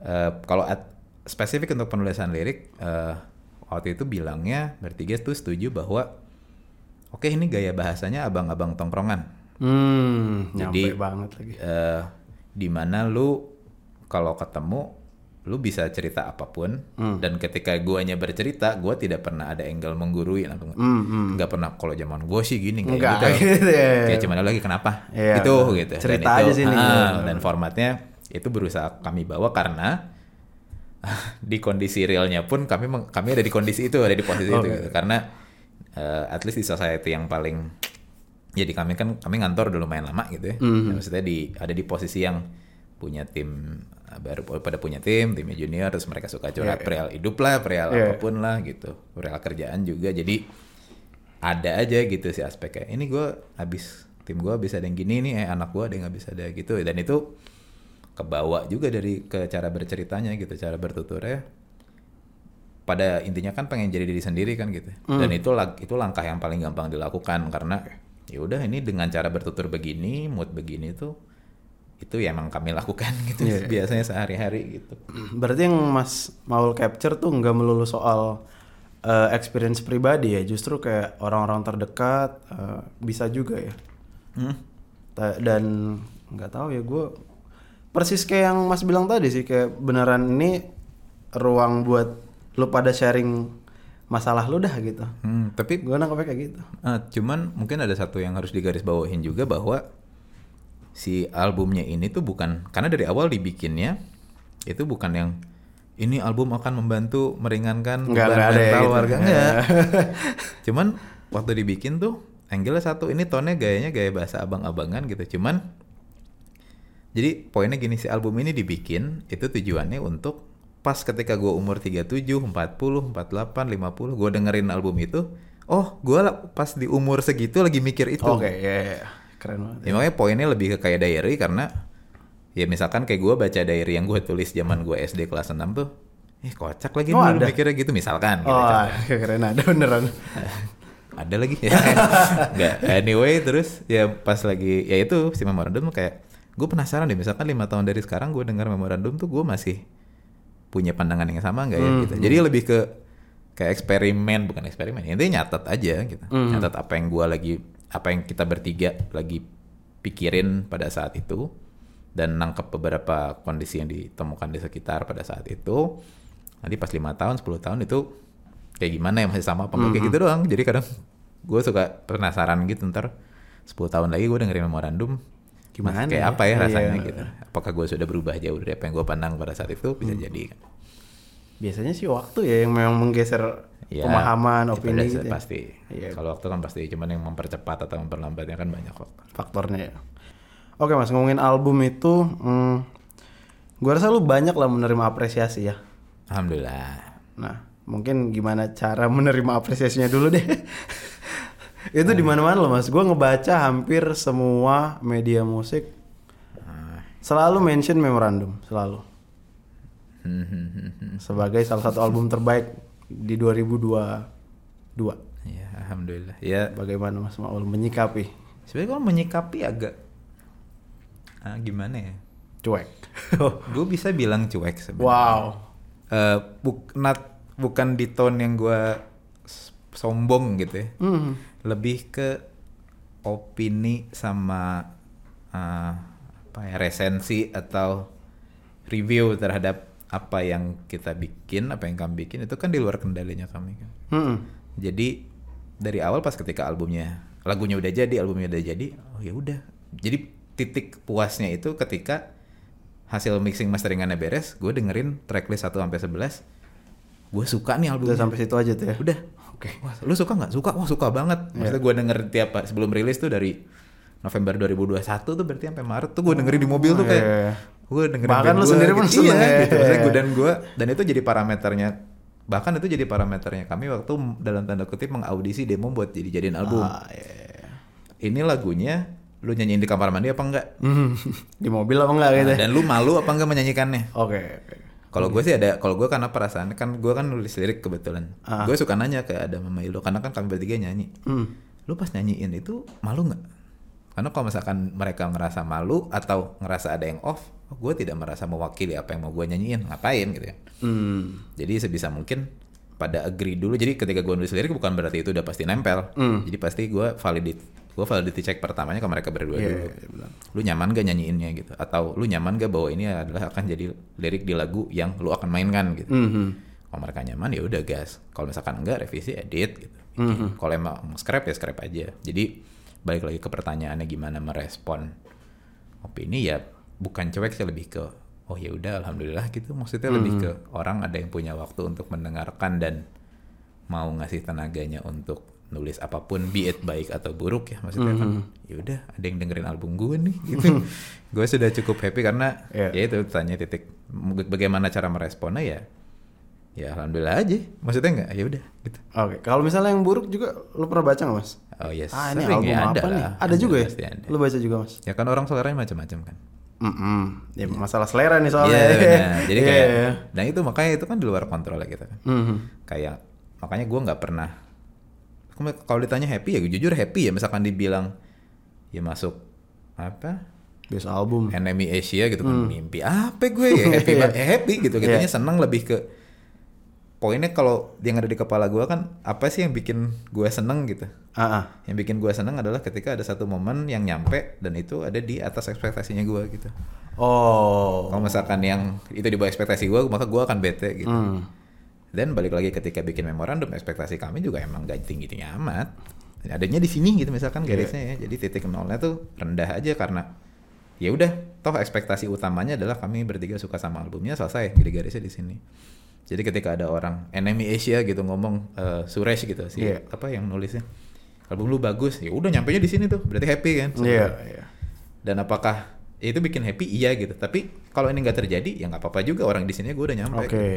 eh, kalau at- spesifik untuk penulisan lirik eh, waktu itu bilangnya bertiga tuh setuju bahwa oke ini gaya bahasanya abang-abang tongkrongan Hmm, Jadi, nyampe banget lagi. eh di mana lu kalau ketemu lu bisa cerita apa pun Hmm. dan ketika guanya bercerita gua tidak pernah ada angle menggurui atau Hmm, hmm. pernah kalau zaman gue sih gini kayak Enggak, gitu, gitu ya. kayak cuman lagi kenapa Iya, itu betul. gitu Cerita dan itu, aja sih nih. ah, dan formatnya itu berusaha kami bawa karena di kondisi realnya pun kami meng- kami ada di kondisi itu ada di posisi itu Oke. gitu. karena eh, at least di society yang paling jadi kami kan kami ngantor udah lumayan lama gitu ya Mhm. Ya, maksudnya di ada di posisi yang punya tim eh, baru pada punya tim timnya junior terus mereka suka curhat Iya, iya. perihal hidup lah perihal Iya. apa pun lah gitu perihal kerjaan juga jadi ada aja gitu sih aspeknya ini gue habis tim gue bisa ada yang gini nih eh anak gue ada yang nggak bisa ada gitu dan itu kebawa juga dari ke cara berceritanya gitu cara bertuturnya pada intinya kan pengen jadi diri sendiri kan gitu dan itu itu langkah yang paling gampang dilakukan karena ya udah ini dengan cara bertutur begini mood begini tuh itu ya emang kami lakukan gitu Iya. biasanya sehari-hari gitu Berarti yang Mas Maul capture tuh nggak melulu soal eh, experience pribadi ya, justru kayak orang-orang terdekat eh, bisa juga ya. Hmm. Ta- Dan nggak tahu ya gue persis kayak yang Mas bilang tadi sih kayak beneran ini ruang buat lu pada sharing masalah lu dah gitu. Hmm, tapi Gue nangkepnya kayak gitu. Ah, cuman mungkin ada satu yang harus digarisbawahin juga bahwa si albumnya ini tuh bukan karena dari awal dibikinnya itu bukan yang ini album akan membantu meringankan Nggak, beban ya mental gitu. warga enggak. cuman waktu dibikin tuh angle satu ini tone gayanya gaya bahasa abang-abangan gitu. Cuman Jadi poinnya gini si album ini dibikin itu tujuannya untuk pas ketika gue umur 37, 40, 48, 50, gue dengerin album itu, oh gue pas di umur segitu lagi mikir itu. Oke, ya, ya. keren banget. Ya, makanya poinnya lebih ke kayak diary karena ya misalkan kayak gue baca diary yang gue tulis zaman gue SD kelas 6 tuh, eh kocak lagi Oh, dulu ada? mikirnya gitu misalkan. gitu, Oh, contoh. keren ada beneran. ada lagi nggak anyway terus ya pas lagi ya itu si memorandum kayak gue penasaran deh misalkan lima tahun dari sekarang gue dengar memorandum tuh gue masih punya pandangan yang sama nggak ya gitu. jadi lebih ke kayak eksperimen bukan eksperimen intinya nyatet aja gitu. Nyatet apa yang gue lagi apa yang kita bertiga lagi pikirin pada saat itu dan nangkep beberapa kondisi yang ditemukan di sekitar pada saat itu. Nanti pas lima tahun 10 tahun itu kayak gimana ya masih sama apa enggak kayak gitu doang. Jadi kadang gue suka penasaran gitu ntar 10 tahun lagi gue dengerin memorandum Gimana masih kayak ya? apa ya rasanya Iya. gitu apakah gue sudah berubah jauh dari apa yang gue pandang pada saat itu bisa jadi kan Biasanya sih waktu ya yang memang menggeser Ya, pemahaman, opini gitu ya. pasti Iya. kalau waktu kan pasti cuman yang mempercepat atau memperlambatnya kan banyak kok faktornya ya. Oke mas, ngomongin album itu, hmm, gue rasa lu banyak lah menerima apresiasi ya. alhamdulillah Nah, mungkin gimana cara menerima apresiasinya dulu deh. itu di mana-mana loh mas. Gue ngebaca hampir semua media musik selalu mention memorandum, selalu sebagai salah satu album terbaik di 2022. ya alhamdulillah ya Bagaimana mas Maul menyikapi? sebenarnya kalau menyikapi agak ah, gimana ya Cuek. gue bisa bilang cuek sebenarnya wow. Eh, buk- not- bukan di tone yang gue sombong gitu ya Hmm. Lebih ke opini sama eh, apa ya resensi atau review terhadap apa yang kita bikin apa yang kami bikin itu kan di luar kendalinya kami kan Hmm. jadi dari awal pas ketika albumnya lagunya udah jadi albumnya udah jadi oh ya udah jadi titik puasnya itu ketika hasil mixing masteringannya beres gue dengerin tracklist 1 sampai 11 gue suka nih albumnya Udah sampai situ aja tuh ya. udah Oke. Wah, lu suka nggak suka wah suka banget maksudnya gue denger tiap sebelum rilis tuh dari November 2021 tuh berarti sampai Maret tuh gue dengerin di mobil tuh iya, kayak iya. gue dengerin Bahkan lu gua sendiri pun gitu. seneng iya, ya. gitu. Maksudnya gua dan gue dan itu jadi parameternya bahkan itu jadi parameternya kami waktu dalam tanda kutip mengaudisi demo buat jadi jadiin album Ah, iya, iya. ini lagunya lu nyanyiin di kamar mandi apa enggak Hmm. di mobil apa enggak gitu? ya? dan lu malu apa enggak menyanyikannya Oke. oke. Kalau gue sih ada, kalau gue karena perasaan kan gue kan nulis lirik kebetulan. Ah. Gue suka nanya ke ada Mama Ilo karena kan kami bertiga nyanyi. Hmm. Lu pas nyanyiin itu malu nggak? Karena kalau misalkan mereka ngerasa malu atau ngerasa ada yang off, oh, gue tidak merasa mewakili apa yang mau gue nyanyiin, ngapain gitu ya. Hmm. Jadi sebisa mungkin pada agree dulu. Jadi ketika gue nulis lirik bukan berarti itu udah pasti nempel. Hmm. Jadi pasti gue validate, gue validity check pertamanya ke mereka berdua Iya, dulu. iya. Lu nyaman gak nyanyiinnya gitu? Atau lu nyaman gak bahwa ini adalah akan jadi lirik di lagu yang lu akan mainkan gitu? Mhm. Kalau mereka nyaman ya udah gas. Kalau misalkan enggak revisi edit gitu. Mhm. Kalau emang scrap ya scrap aja. Jadi balik lagi ke pertanyaannya gimana merespon opini ya bukan cuek sih lebih ke oh ya udah alhamdulillah gitu. Maksudnya lebih Mhm. ke orang ada yang punya waktu untuk mendengarkan dan mau ngasih tenaganya untuk nulis apa pun be it baik atau buruk ya maksudnya kan Mhm. ya udah ada yang dengerin album gue nih gitu gue sudah cukup happy karena Iya. ya itu tanya titik bagaimana cara meresponnya ya ya alhamdulillah aja maksudnya enggak ya udah gitu Oke, kalau misalnya yang buruk juga lu pernah baca nggak mas? oh ya ah ini sering album ya apa ada nih? lah Ada juga ya? ada. Lu baca juga mas? ya kan orang seleranya macam-macam kan Mm-mm. Ya masalah selera nih soalnya. Iya benar jadi Iya, kayak iya. nah itu makanya itu kan di luar kontrol ya kita kan Mhm. kayak makanya gue nggak pernah kalau ditanya happy ya jujur happy ya misalkan dibilang ya masuk apa Biasa album. enemy Asia gitu kan mimpi apa gue ya happy ba- eh, happy gitu Iya. kitanya senang lebih ke poinnya kalau yang ada di kepala gue kan apa sih yang bikin gue seneng gitu Ah, ah. yang bikin gue seneng adalah ketika ada satu momen yang nyampe dan itu ada di atas ekspektasinya gue gitu Oh. kalau misalkan yang itu di bawah ekspektasi gue maka gue akan bete gitu Hmm. Dan balik lagi ketika bikin memorandum ekspektasi kami juga emang gak tinggi tinggi amat adanya di sini gitu misalkan Iya. garisnya ya jadi titik nolnya tuh rendah aja karena ya udah toh ekspektasi utamanya adalah kami bertiga suka sama albumnya selesai jadi garisnya di sini jadi ketika ada orang enemy Asia gitu ngomong eh, Suresh gitu sih Iya. apa yang nulisnya album lu bagus ya udah nyampe di sini tuh berarti happy kan Iya, iya. dan apakah ya itu bikin happy iya gitu tapi kalau ini nggak terjadi ya nggak apa-apa juga orang di sini gue udah nyampe Oke.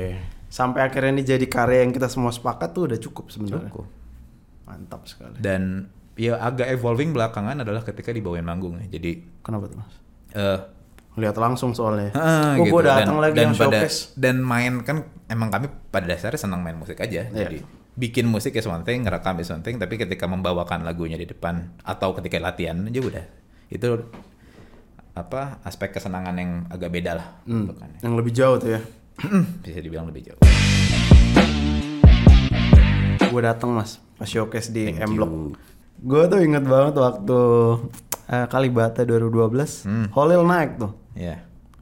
Sampai akhirnya ini jadi karya yang kita semua sepakat tuh udah cukup sebenarnya. Cukup. Mantap sekali. dan ya agak evolving belakangan adalah ketika dibawain manggung ya jadi Kenapa tuh mas? eh Lihat langsung soalnya. Ah, oh, gitu. gue datang dan, lagi dan yang pada, showcase. dan main kan emang kami pada dasarnya senang main musik aja Iya. jadi bikin musik is one thing ngerekam is one thing tapi ketika membawakan lagunya di depan atau ketika latihan aja udah itu apa aspek kesenangan yang agak beda lah Hmm, yang lebih jauh tuh ya. bisa dibilang lebih jauh Gue datang mas, pas showcase di Thank M Block. Gue tuh inget banget waktu eh, Kalibata 2012, Hmm. Holil naik tuh. ya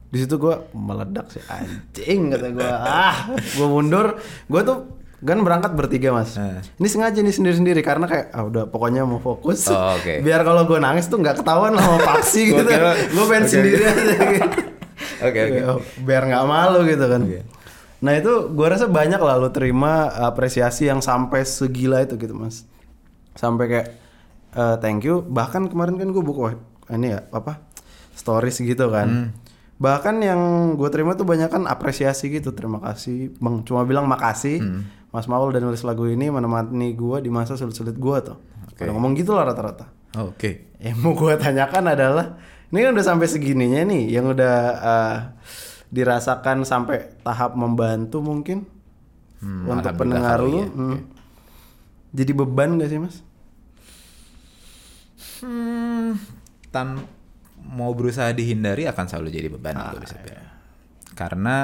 Di situ gue meledak sih anjing kata gue. Ah, gue mundur. Gue tuh kan berangkat bertiga mas. Eh. Ini sengaja nih sendiri-sendiri karena kayak ah udah pokoknya mau fokus. Oh, oke. Biar kalau gue nangis tuh nggak ketahuan sama Paksi gitu. gue pengen oke, sendiri aja. gitu. oke oke Ya, biar nggak malu gitu kan. Iya. Nah itu gue rasa banyak lah lo terima apresiasi yang sampai segila itu gitu mas. Sampai kayak eh, thank you. Bahkan kemarin kan gue buka ini ya apa stories gitu kan. Hmm. Bahkan yang gue terima tuh banyak kan apresiasi gitu. Terima kasih bang. Cuma bilang makasih. Hmm. Mas Maul dan nulis lagu ini menemani gue di masa sulit-sulit gue tuh. Oke. Pada ngomong gitu lah rata-rata. Oh, oke Yang mau gue tanyakan adalah, ini kan udah sampai segininya nih, yang udah eh, dirasakan sampai tahap membantu mungkin Hmm, untuk pendengar lu. ya. hmm. Jadi beban gak sih mas? Hmm, tan mau berusaha dihindari akan selalu jadi beban Ah, gue bisa iya. bilang. Karena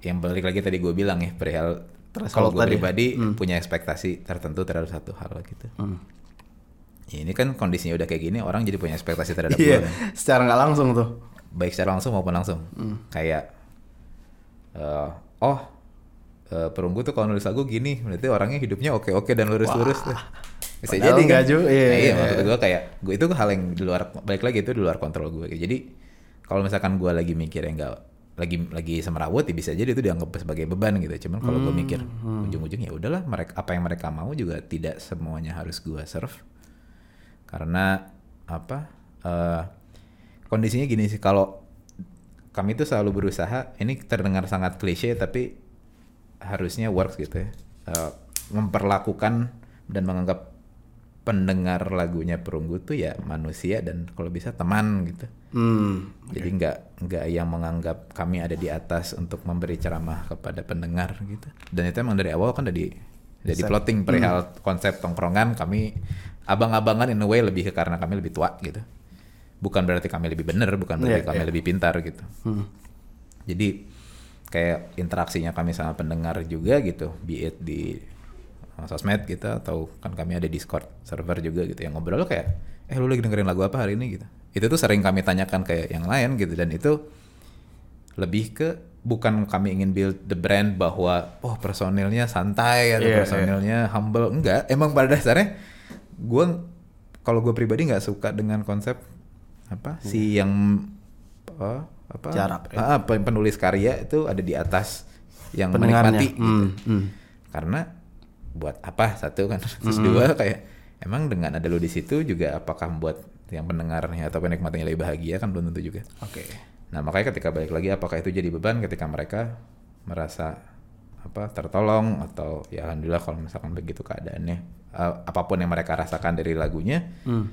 yang balik lagi tadi gue bilang ya perihal Threshold kalau gue pribadi Hmm. punya ekspektasi tertentu terhadap satu hal gitu. Hmm. Ya, ini kan kondisinya udah kayak gini orang jadi punya ekspektasi terhadap Iya, gue. secara nggak langsung tuh. Baik secara langsung maupun langsung. Hmm. Kayak eh, oh eh, perunggu tuh kalau nulis lagu gini berarti orangnya hidupnya oke-oke dan lurus-lurus tuh. Bisa Padahal jadi kan? juga, iya, Nah, iya, iya. maksud gue kayak gue itu hal yang di luar balik lagi itu di luar kontrol gue. Jadi kalau misalkan gue lagi mikir yang nggak lagi lagi semerawut ya bisa jadi itu dianggap sebagai beban gitu. Cuman kalau gue mikir Hmm, ujung-ujungnya ya udahlah mereka apa yang mereka mau juga tidak semuanya harus gue serve. Karena apa? eh, kondisinya gini sih kalau kami tuh selalu berusaha ini terdengar sangat klise tapi harusnya works gitu ya Eh, memperlakukan dan menganggap pendengar lagunya perunggu tuh ya manusia dan kalau bisa teman gitu Hmm. jadi nggak nggak yang menganggap kami ada di atas untuk memberi ceramah kepada pendengar gitu dan itu emang dari awal kan di Set. plotting perihal konsep tongkrongan kami abang-abangan in a way lebih ke karena kami lebih tua gitu bukan berarti kami lebih benar bukan berarti Iya, kami iya. lebih pintar gitu Hmm. jadi kayak interaksinya kami sama pendengar juga gitu, be it di sosmed gitu atau kan kami ada Discord server juga gitu yang ngobrol kayak eh lu lagi dengerin lagu apa hari ini gitu. Itu tuh sering kami tanyakan kayak yang lain gitu dan itu lebih ke bukan kami ingin build the brand bahwa oh personilnya santai atau Iya, personilnya humble enggak emang pada dasarnya gue kalau gue pribadi nggak suka dengan konsep apa si yang apa apa Jarap, ya. ah, pen- penulis karya itu ada di atas yang menikmati gitu. Hmm, hmm. karena buat apa satu kan terus Hmm. dua kayak emang dengan ada lu di situ juga apakah membuat yang pendengarnya atau penikmatnya lebih bahagia kan belum tentu juga Oke. Nah makanya ketika balik lagi apakah itu jadi beban ketika mereka merasa apa tertolong atau ya alhamdulillah kalau misalkan begitu keadaannya Eh, apa pun yang mereka rasakan dari lagunya Hmm.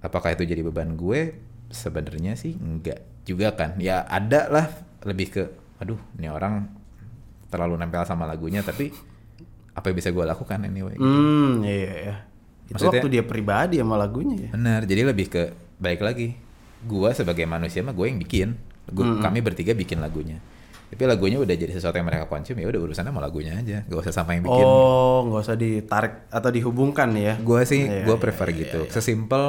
apakah itu jadi beban gue sebenarnya sih enggak juga kan ya ada lah lebih ke aduh ini orang terlalu nempel sama lagunya tapi apa yang bisa gue lakukan anyway Hmm, iya iya. Itu Maksudnya- waktu dia pribadi sama lagunya ya. Benar, jadi lebih ke baik lagi. Gua sebagai manusia mah gue yang bikin. Gua- Hmm. Kami bertiga bikin lagunya. Tapi lagunya udah jadi sesuatu yang mereka konsum ya udah urusannya sama lagunya aja. Gak usah sama yang bikin. Oh, nggak usah ditarik atau dihubungkan ya? Gue sih, Iya, gue iya, prefer iya, gitu. iya. Sesimpel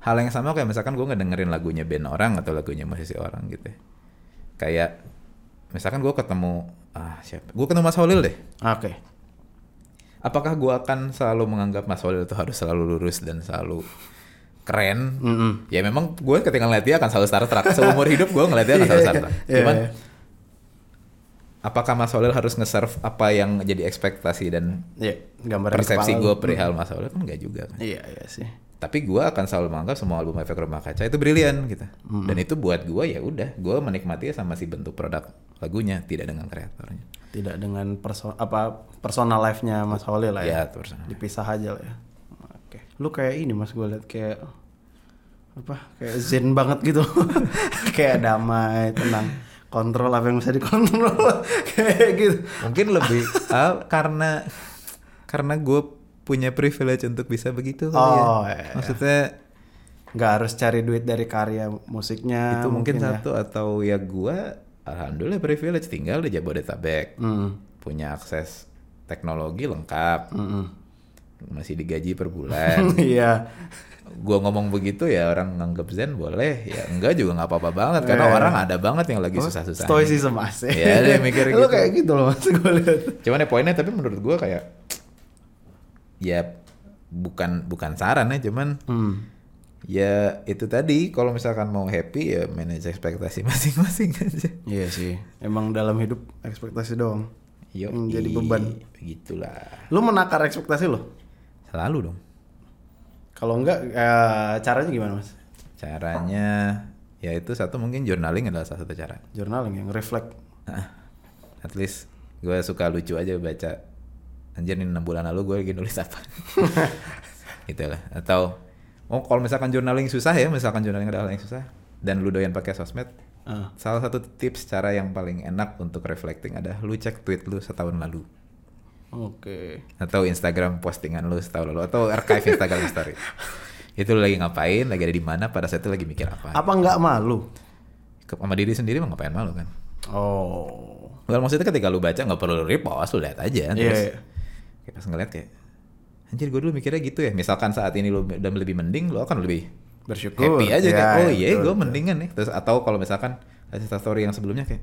hal yang sama kayak misalkan gue ngedengerin lagunya band orang atau lagunya musisi orang gitu. ya. Kayak misalkan gue ketemu ah siapa? Gue ketemu Mas Holil deh. Oke. Apakah gue akan selalu menganggap Mas Holil itu harus selalu lurus dan selalu keren? Mm-mm. Ya memang gue ketika ngeliat dia akan selalu Star Trek. Seumur hidup gue ngeliat dia akan selalu Star Trek. Iya, Cuman iya. apakah Mas Holil harus nge-serve apa yang jadi ekspektasi dan Iya, di persepsi gue perihal Mas Holil kan enggak juga kan. Iya, iya sih. Tapi gue akan selalu menganggap semua album efek rumah kaca itu brilian gitu Hmm. dan itu buat gue ya udah gue menikmati sama si bentuk produk lagunya tidak dengan kreatornya Tidak dengan perso apa personal life-nya Mas Holly lah ya. ya personal. Dipisah aja lah ya. Oke. Lu kayak ini Mas gue liat kayak apa? Kayak zen banget gitu. kayak damai, tenang. Kontrol apa yang bisa dikontrol kayak gitu. mungkin lebih ah, karena karena gue punya privilege untuk bisa begitu kali ya. Oh, iya. maksudnya nggak harus cari duit dari karya musiknya itu mungkin, ya. satu atau ya gue alhamdulillah privilege tinggal di Jabodetabek Hmm. punya akses teknologi lengkap Mm-mm. masih digaji per bulan Iya. gua ngomong begitu ya orang nganggep zen boleh ya enggak juga nggak apa-apa banget karena Eh. orang ada banget yang lagi susah-susah Stoicism asik. Iya, dia mikir Lu gitu. kayak gitu loh mas gue lihat. cuman ya poinnya tapi menurut gua kayak ya bukan bukan saran ya cuman Hmm. ya itu tadi kalau misalkan mau happy ya manage ekspektasi masing-masing aja Iya sih. Emang dalam hidup ekspektasi doang. Yo, jadi beban. Begitulah. Lu menakar ekspektasi lo? Selalu dong. Kalau enggak eh, caranya gimana mas? Caranya ya itu satu mungkin journaling adalah salah satu cara. Journaling yang reflect. At least gue suka lucu aja baca anjir ini 6 bulan lalu gue lagi nulis apa. gitu lah. Atau oh kalau misalkan journaling susah ya, misalkan journaling adalah yang susah dan lu doyan pakai sosmed, Ah. salah satu tips cara yang paling enak untuk reflecting adalah lu cek tweet lu setahun lalu. Oke. atau Instagram postingan lu setahun lalu atau archive Instagram story itu lu lagi ngapain lagi ada di mana pada saat itu lagi mikir apa Apa enggak malu? Ke- sama diri sendiri mah ngapain malu kan Oh. well maksudnya ketika lu baca nggak perlu lu repost lu lihat aja Iya, terus iya. Kayak pas ngeliat kayak anjir gue dulu mikirnya gitu ya misalkan saat ini lu udah lebih mending lu akan lebih Bersyukur. happy aja Ya, kayak oh ya, iya gue mendingan nih terus atau kalau misalkan ada story yang sebelumnya kayak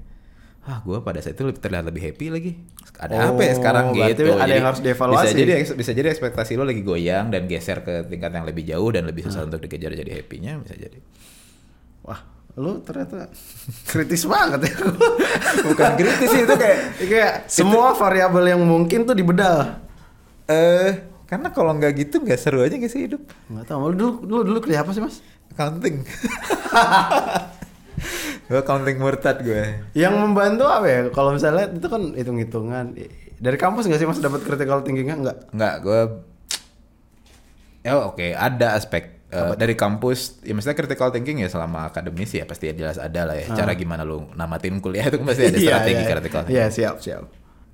ah gue pada saat itu lebih terlihat lebih happy lagi ada Oh, apa ya sekarang berarti gitu ada yang harus dievaluasi. bisa jadi bisa jadi ekspektasi lo lagi goyang dan geser ke tingkat yang lebih jauh dan lebih susah untuk dikejar jadi happy-nya bisa jadi Wah, lu ternyata kritis banget ya. bukan kritis sih itu kayak kayak semua variabel yang mungkin tuh dibedah. Eh karena kalau nggak gitu nggak seru aja gak sih hidup Enggak tahu. Lu dulu dulu dulu kuliah apa sih, Mas? counting gue counting murtad gue Yang membantu apa ya? Kalau misalnya itu kan hitung-hitungan. Dari kampus nggak sih Mas dapat critical thinking-nya enggak? Nggak, gue ya oke ada aspek eh, dari kampus ya maksudnya critical thinking ya selama akademis ya pasti jelas ada lah ya cara gimana lu namatin kuliah itu kan pasti ada Iya, strategi iya. critical thinking Iya, siap, siap.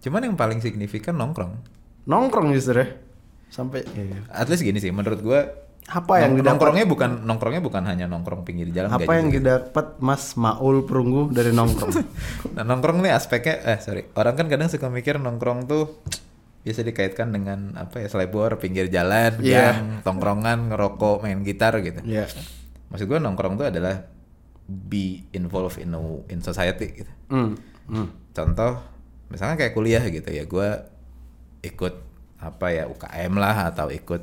cuman yang paling signifikan nongkrong Nongkrong justru ya. Sampai iya. at least gini sih menurut gue Apa yang didapat? nongkrongnya bukan nongkrongnya bukan hanya nongkrong pinggir jalan Apa yang juga. didapat Mas Maul Perunggu dari nongkrong? Nah, nongkrong nih aspeknya eh sorry orang kan kadang suka mikir nongkrong tuh biasa dikaitkan dengan apa ya selebor pinggir jalan Iya. gang tongkrongan ngerokok main gitar gitu Iya. maksud gue nongkrong tuh adalah be involved in a- in society gitu Hmm. hmm. contoh misalnya kayak kuliah gitu ya gue ikut apa ya UKM lah atau ikut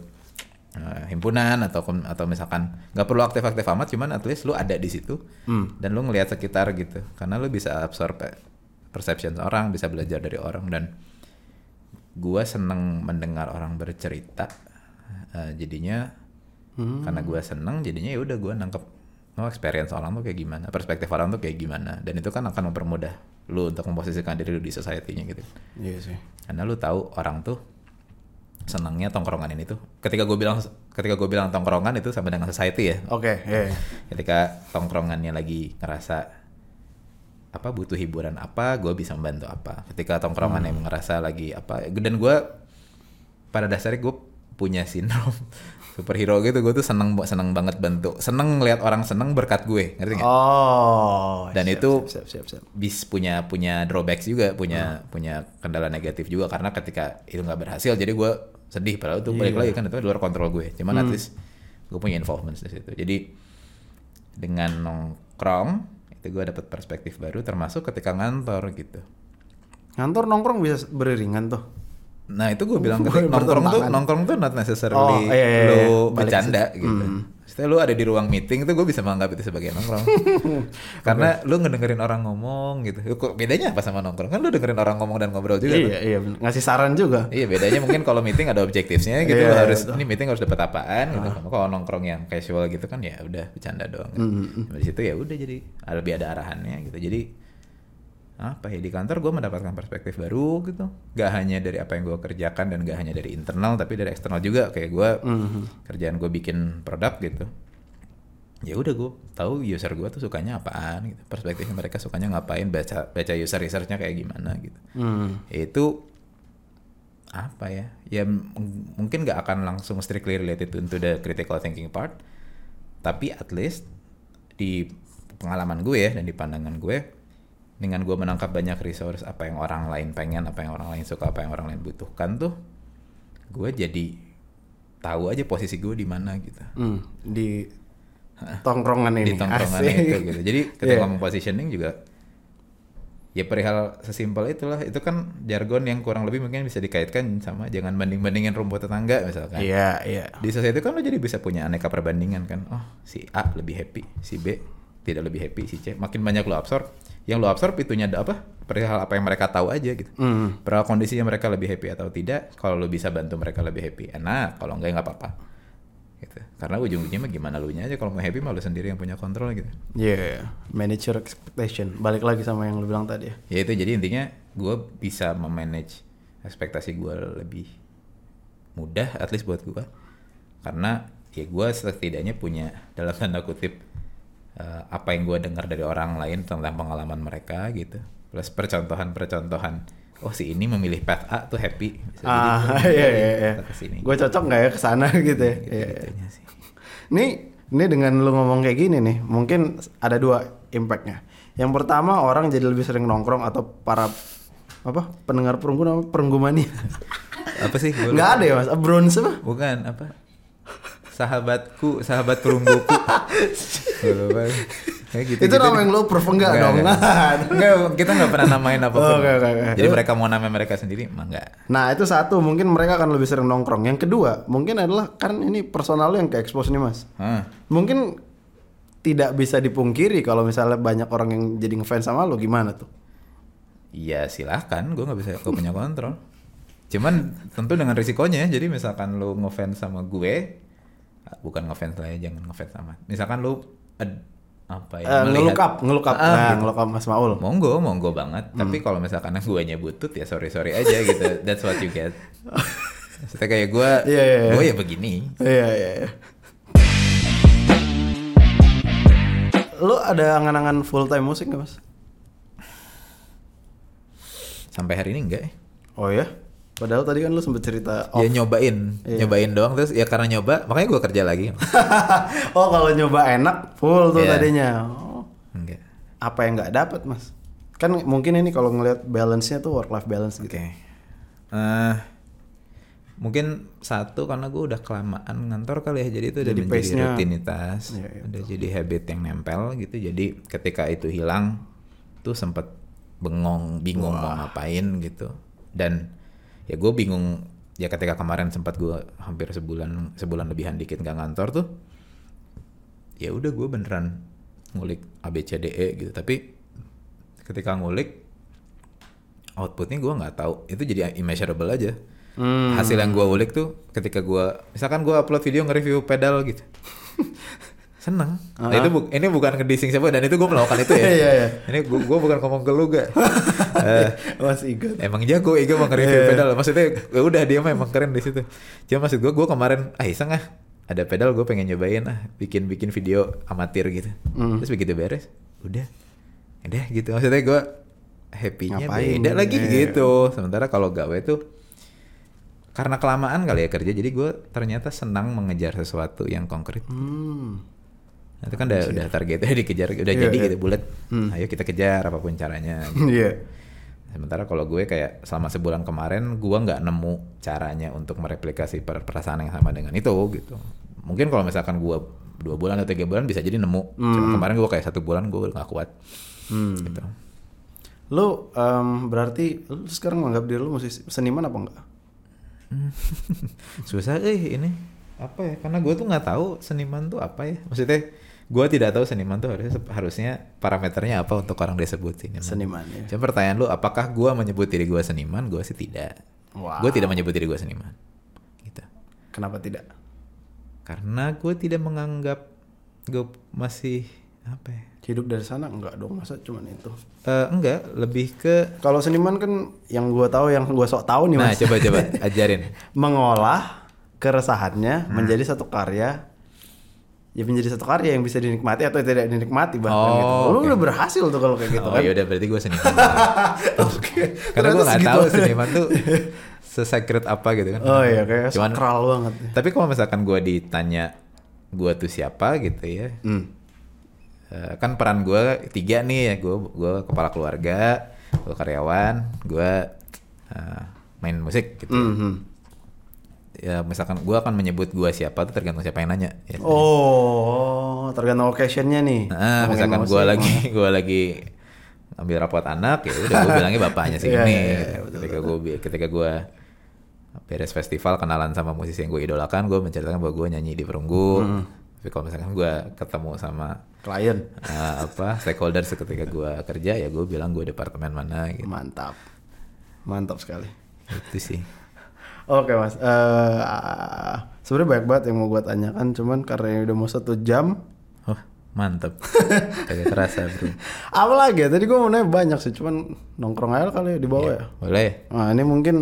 eh, himpunan atau atau misalkan nggak perlu aktif-aktif amat cuman at least lu ada di situ Hmm. dan lu ngelihat sekitar gitu karena lu bisa absorb eh, perception orang bisa belajar dari orang dan gue seneng mendengar orang bercerita Eh, jadinya Hmm. karena gue seneng jadinya ya udah gue nangkep oh experience orang tuh kayak gimana perspektif orang tuh kayak gimana dan itu kan akan mempermudah lu untuk memposisikan diri lu di society-nya gitu Iya sih. karena lu tahu orang tuh senangnya tongkrongan ini tuh ketika gue bilang ketika gue bilang tongkrongan itu sama dengan society ya Oke, iya. iya. ketika tongkrongannya lagi ngerasa apa butuh hiburan apa gue bisa membantu apa ketika tongkrongannya ngerasa lagi apa dan gue pada dasarnya gue punya sindrom superhero gitu gue tuh seneng seneng banget bantu seneng ngeliat orang seneng berkat gue ngerti nggak Oh. Dan siap, itu- siap siap siap. siap. bis punya punya drawbacks juga punya punya kendala negatif juga karena ketika itu nggak berhasil jadi gue sedih padahal itu balik lagi kan itu luar kontrol gue cuman at least gue punya involvement di situ jadi dengan nongkrong itu gue dapat perspektif baru termasuk ketika ngantor gitu Ngantor nongkrong bisa beriringan tuh. Nah itu gue bilang ketika nongkrong tuh nongkrong tuh not necessarily Oh, iya, iya, iya. lo Balik bercanda ke- gitu Hmm. Setelah lu ada di ruang meeting itu gue bisa menganggap itu sebagai nongkrong. Karena lu ngedengerin orang ngomong gitu. Kok bedanya apa sama nongkrong? Kan lu dengerin orang ngomong dan ngobrol juga. Iya, iya, bener. ngasih saran juga. Iya bedanya mungkin kalau meeting ada objektifnya gitu Iya, lu harus betul. ini meeting harus dapat apaan gitu. Kalau nongkrong yang casual gitu kan ya udah bercanda doang. Kan. Di situ ya udah jadi ada lebih ada arahannya gitu. Jadi apa ya di kantor gue mendapatkan perspektif baru gitu. Gak hanya dari apa yang gue kerjakan dan gak hanya dari internal tapi dari eksternal juga kayak gue kerjaan gue bikin produk gitu. Ya udah gue tahu user gue tuh sukanya apaan gitu. Perspektifnya mereka sukanya ngapain baca baca user researchnya kayak gimana gitu. Hmm. Ya itu apa ya ya m- mungkin nggak akan langsung strictly related to the critical thinking part tapi at least di pengalaman gue ya dan di pandangan gue dengan gue menangkap banyak resource apa yang orang lain pengen apa yang orang lain suka apa yang orang lain butuhkan tuh gue jadi tahu aja posisi gue di mana gitu Hmm, di tongkrongan ini. di tongkrongan Asik. itu gitu jadi ketika Iya. ngomong positioning juga ya perihal sesimpel itulah itu kan jargon yang kurang lebih mungkin bisa dikaitkan sama jangan banding bandingin rumput tetangga misalkan Iya, iya. di society kan lo jadi bisa punya aneka perbandingan kan oh si A lebih happy si B tidak lebih happy si C. Makin banyak lo absorb yang lo absorb itunya ada apa? Perihal apa yang mereka tahu aja gitu. Hmm. perihal kondisinya mereka lebih happy atau tidak kalau lo bisa bantu mereka lebih happy enak. Kalau enggak ya nggak apa-apa. Gitu. Karena ujung-ujungnya mah gimana lu nya aja kalau mau happy mah lu sendiri yang punya kontrol gitu. Iya, manage your expectation. Balik lagi sama yang lu bilang tadi ya. ya itu jadi intinya gue bisa memanage ekspektasi gue lebih mudah at least buat gue karena ya gue setidaknya punya dalam tanda kutip eh, apa yang gue dengar dari orang lain tentang pengalaman mereka gitu plus percontohan-percontohan oh si ini memilih path A tuh happy Bisa Ah, iya iya iya. ke sini Gue cocok nggak ya ke sana gitu ya? gitu, Iya, iya. sih. Nih, ini dengan lu ngomong kayak gini nih, mungkin ada dua impactnya. Yang pertama orang jadi lebih sering nongkrong atau para apa pendengar perunggu nama perunggu mania. apa sih Nggak ada ya mas, bronze apa? Bukan apa? Sahabatku, sahabat perungguku. Gitu, Itu nama yang lu proof enggak dong? Enggak, kita nggak pernah namain apa pun. Oke, oke, oke. Jadi mereka mau namain mereka sendiri, mah enggak. Nah itu satu, mungkin mereka akan lebih sering nongkrong. Yang kedua, mungkin adalah kan ini personal lu yang ke expose nih mas. Hah. Mungkin tidak bisa dipungkiri kalau misalnya banyak orang yang jadi ngefans sama lu gimana tuh? Iya silahkan, gue nggak bisa, gue punya kontrol. Cuman tentu dengan risikonya, jadi misalkan lu ngefans sama gue, bukan ngefans lah ya, jangan ngefans sama. Misalkan lu ad- apa ya? Eh, melihat- ngelook up, ngelook up, Ah, nah, gitu. ngelook up Mas Maul. Monggo, monggo banget. Tapi kalau misalkan guanya butut ya sorry sorry aja gitu. That's what you get. Maksudnya kayak gue, Iya, iya, iya. gue ya begini. Iya iya. iya. Lu ada angan-angan full time musik gak mas? Sampai hari ini enggak. ya. Oh ya? Padahal tadi kan lu sempet cerita Ya off. nyobain, Iya. nyobain doang terus ya karena nyoba, makanya gue kerja lagi. oh kalau nyoba enak full tuh Iya. tadinya. Oh, enggak. apa yang nggak dapet mas? Kan mungkin ini kalau ngelihat balance-nya tuh work life balance gitu. Oke. Eh, mungkin satu karena gue udah kelamaan ngantor kali ya, jadi itu udah Jadi menjadi rutinitas, Iya, iya, udah jadi habit yang nempel gitu. Jadi ketika itu hilang, tuh sempet bengong, bingung mau ngapain gitu. Dan ya gue bingung ya ketika kemarin sempat gue hampir sebulan sebulan lebihan dikit nggak ngantor tuh, ya udah gue beneran ngulik ABCDE E gitu. Tapi ketika ngulik outputnya gue nggak tahu itu jadi immeasurable aja Hmm. hasil yang gue ulik tuh ketika gue misalkan gue upload video nge-review pedal gitu seneng nah, itu bu- ini bukan ngedising siapa dan itu gue melakukan itu ya Iya, iya. ini gue bukan ngomong ke lu gak Eh, Mas Igun. emang jago Iga mau nge-review Iya. pedal maksudnya ya udah dia mah emang keren di situ cuma maksud gue gue kemarin ah iseng ah ada pedal gue pengen nyobain ah bikin bikin video amatir gitu Hmm. terus begitu beres udah udah gitu maksudnya gue happy-nya Ngapain? beda lagi Iya. gitu sementara kalau gawe tuh karena kelamaan kali ya kerja jadi gue ternyata senang mengejar sesuatu yang konkret Hmm. Nah, itu kan udah, udah targetnya dikejar udah Iya, jadi iya. gitu bulat Hmm. ayo kita kejar apa pun caranya gitu. Iya. Sementara kalau gue kayak selama sebulan kemarin gue nggak nemu caranya untuk mereplikasi per- perasaan yang sama dengan itu gitu. Mungkin kalau misalkan gue dua bulan atau tiga bulan bisa jadi nemu. Cuma kemarin gue kayak satu bulan gue nggak kuat. Hmm. Gitu. Lu em, berarti lu sekarang menganggap diri lu musisi seniman apa enggak? Susah eh ini. apa ya karena gue tuh nggak tahu seniman tuh apa ya maksudnya gue tidak tahu seniman tuh harusnya harusnya parameternya apa untuk orang disebut seniman. Seniman ya. Cuma pertanyaan lu apakah gue menyebut diri gue seniman? Gue sih tidak. Wow. gue tidak menyebut diri gue seniman. Gitu. Kenapa tidak? karena gue tidak menganggap gue masih apa ya? Hidup dari sana? Enggak dong, masa cuman itu. Eh, enggak. Lebih ke Kalau seniman kan yang gua tahu yang gua sok tahu nih nah Mas. coba coba. Ajarin. Mengolah keresahannya menjadi satu karya ya menjadi satu karya yang bisa dinikmati atau tidak dinikmati bahkan Oh, gitu. Lu udah berhasil tuh kalau kayak gitu oh kan. ya udah berarti gue seniman Oke. karena gue nggak segitu. tahu seniman tuh sesecret apa gitu kan Oh iya kayak Cuman- sakral banget. Tapi kalau misalkan gue ditanya gue tuh siapa gitu ya, Hmm. eh, kan peran gue tiga nih ya, gue gue kepala keluarga, gue karyawan, gue eh, main musik gitu. Mhm. Ya misalkan gue akan menyebut gue siapa tuh tergantung siapa yang nanya. Ya. Oh, tergantung occasionnya nih. Nah, misalkan gue lagi gue lagi ambil rapot anak ya udah gue bilangnya bapaknya sih Iya, ini. iya, iya, ketika gue ketika gue beres festival kenalan sama musisi yang gue idolakan, gue menceritakan bahwa gue nyanyi di Perunggu. Hmm. Tapi kalau misalkan gue ketemu sama klien. eh, apa stakeholder ketika gue kerja ya gue bilang gue departemen mana gitu. Mantap. Mantap sekali. Itu sih. Oke mas, Eh sebenarnya banyak banget yang mau gue tanyakan, cuman karena udah mau satu jam, Oh, mantep. Kagak terasa, Bro. apa lagi ya? Tadi gue mau nanya banyak sih, cuman nongkrong aja kali ya di bawah ya. Boleh. Nah ini mungkin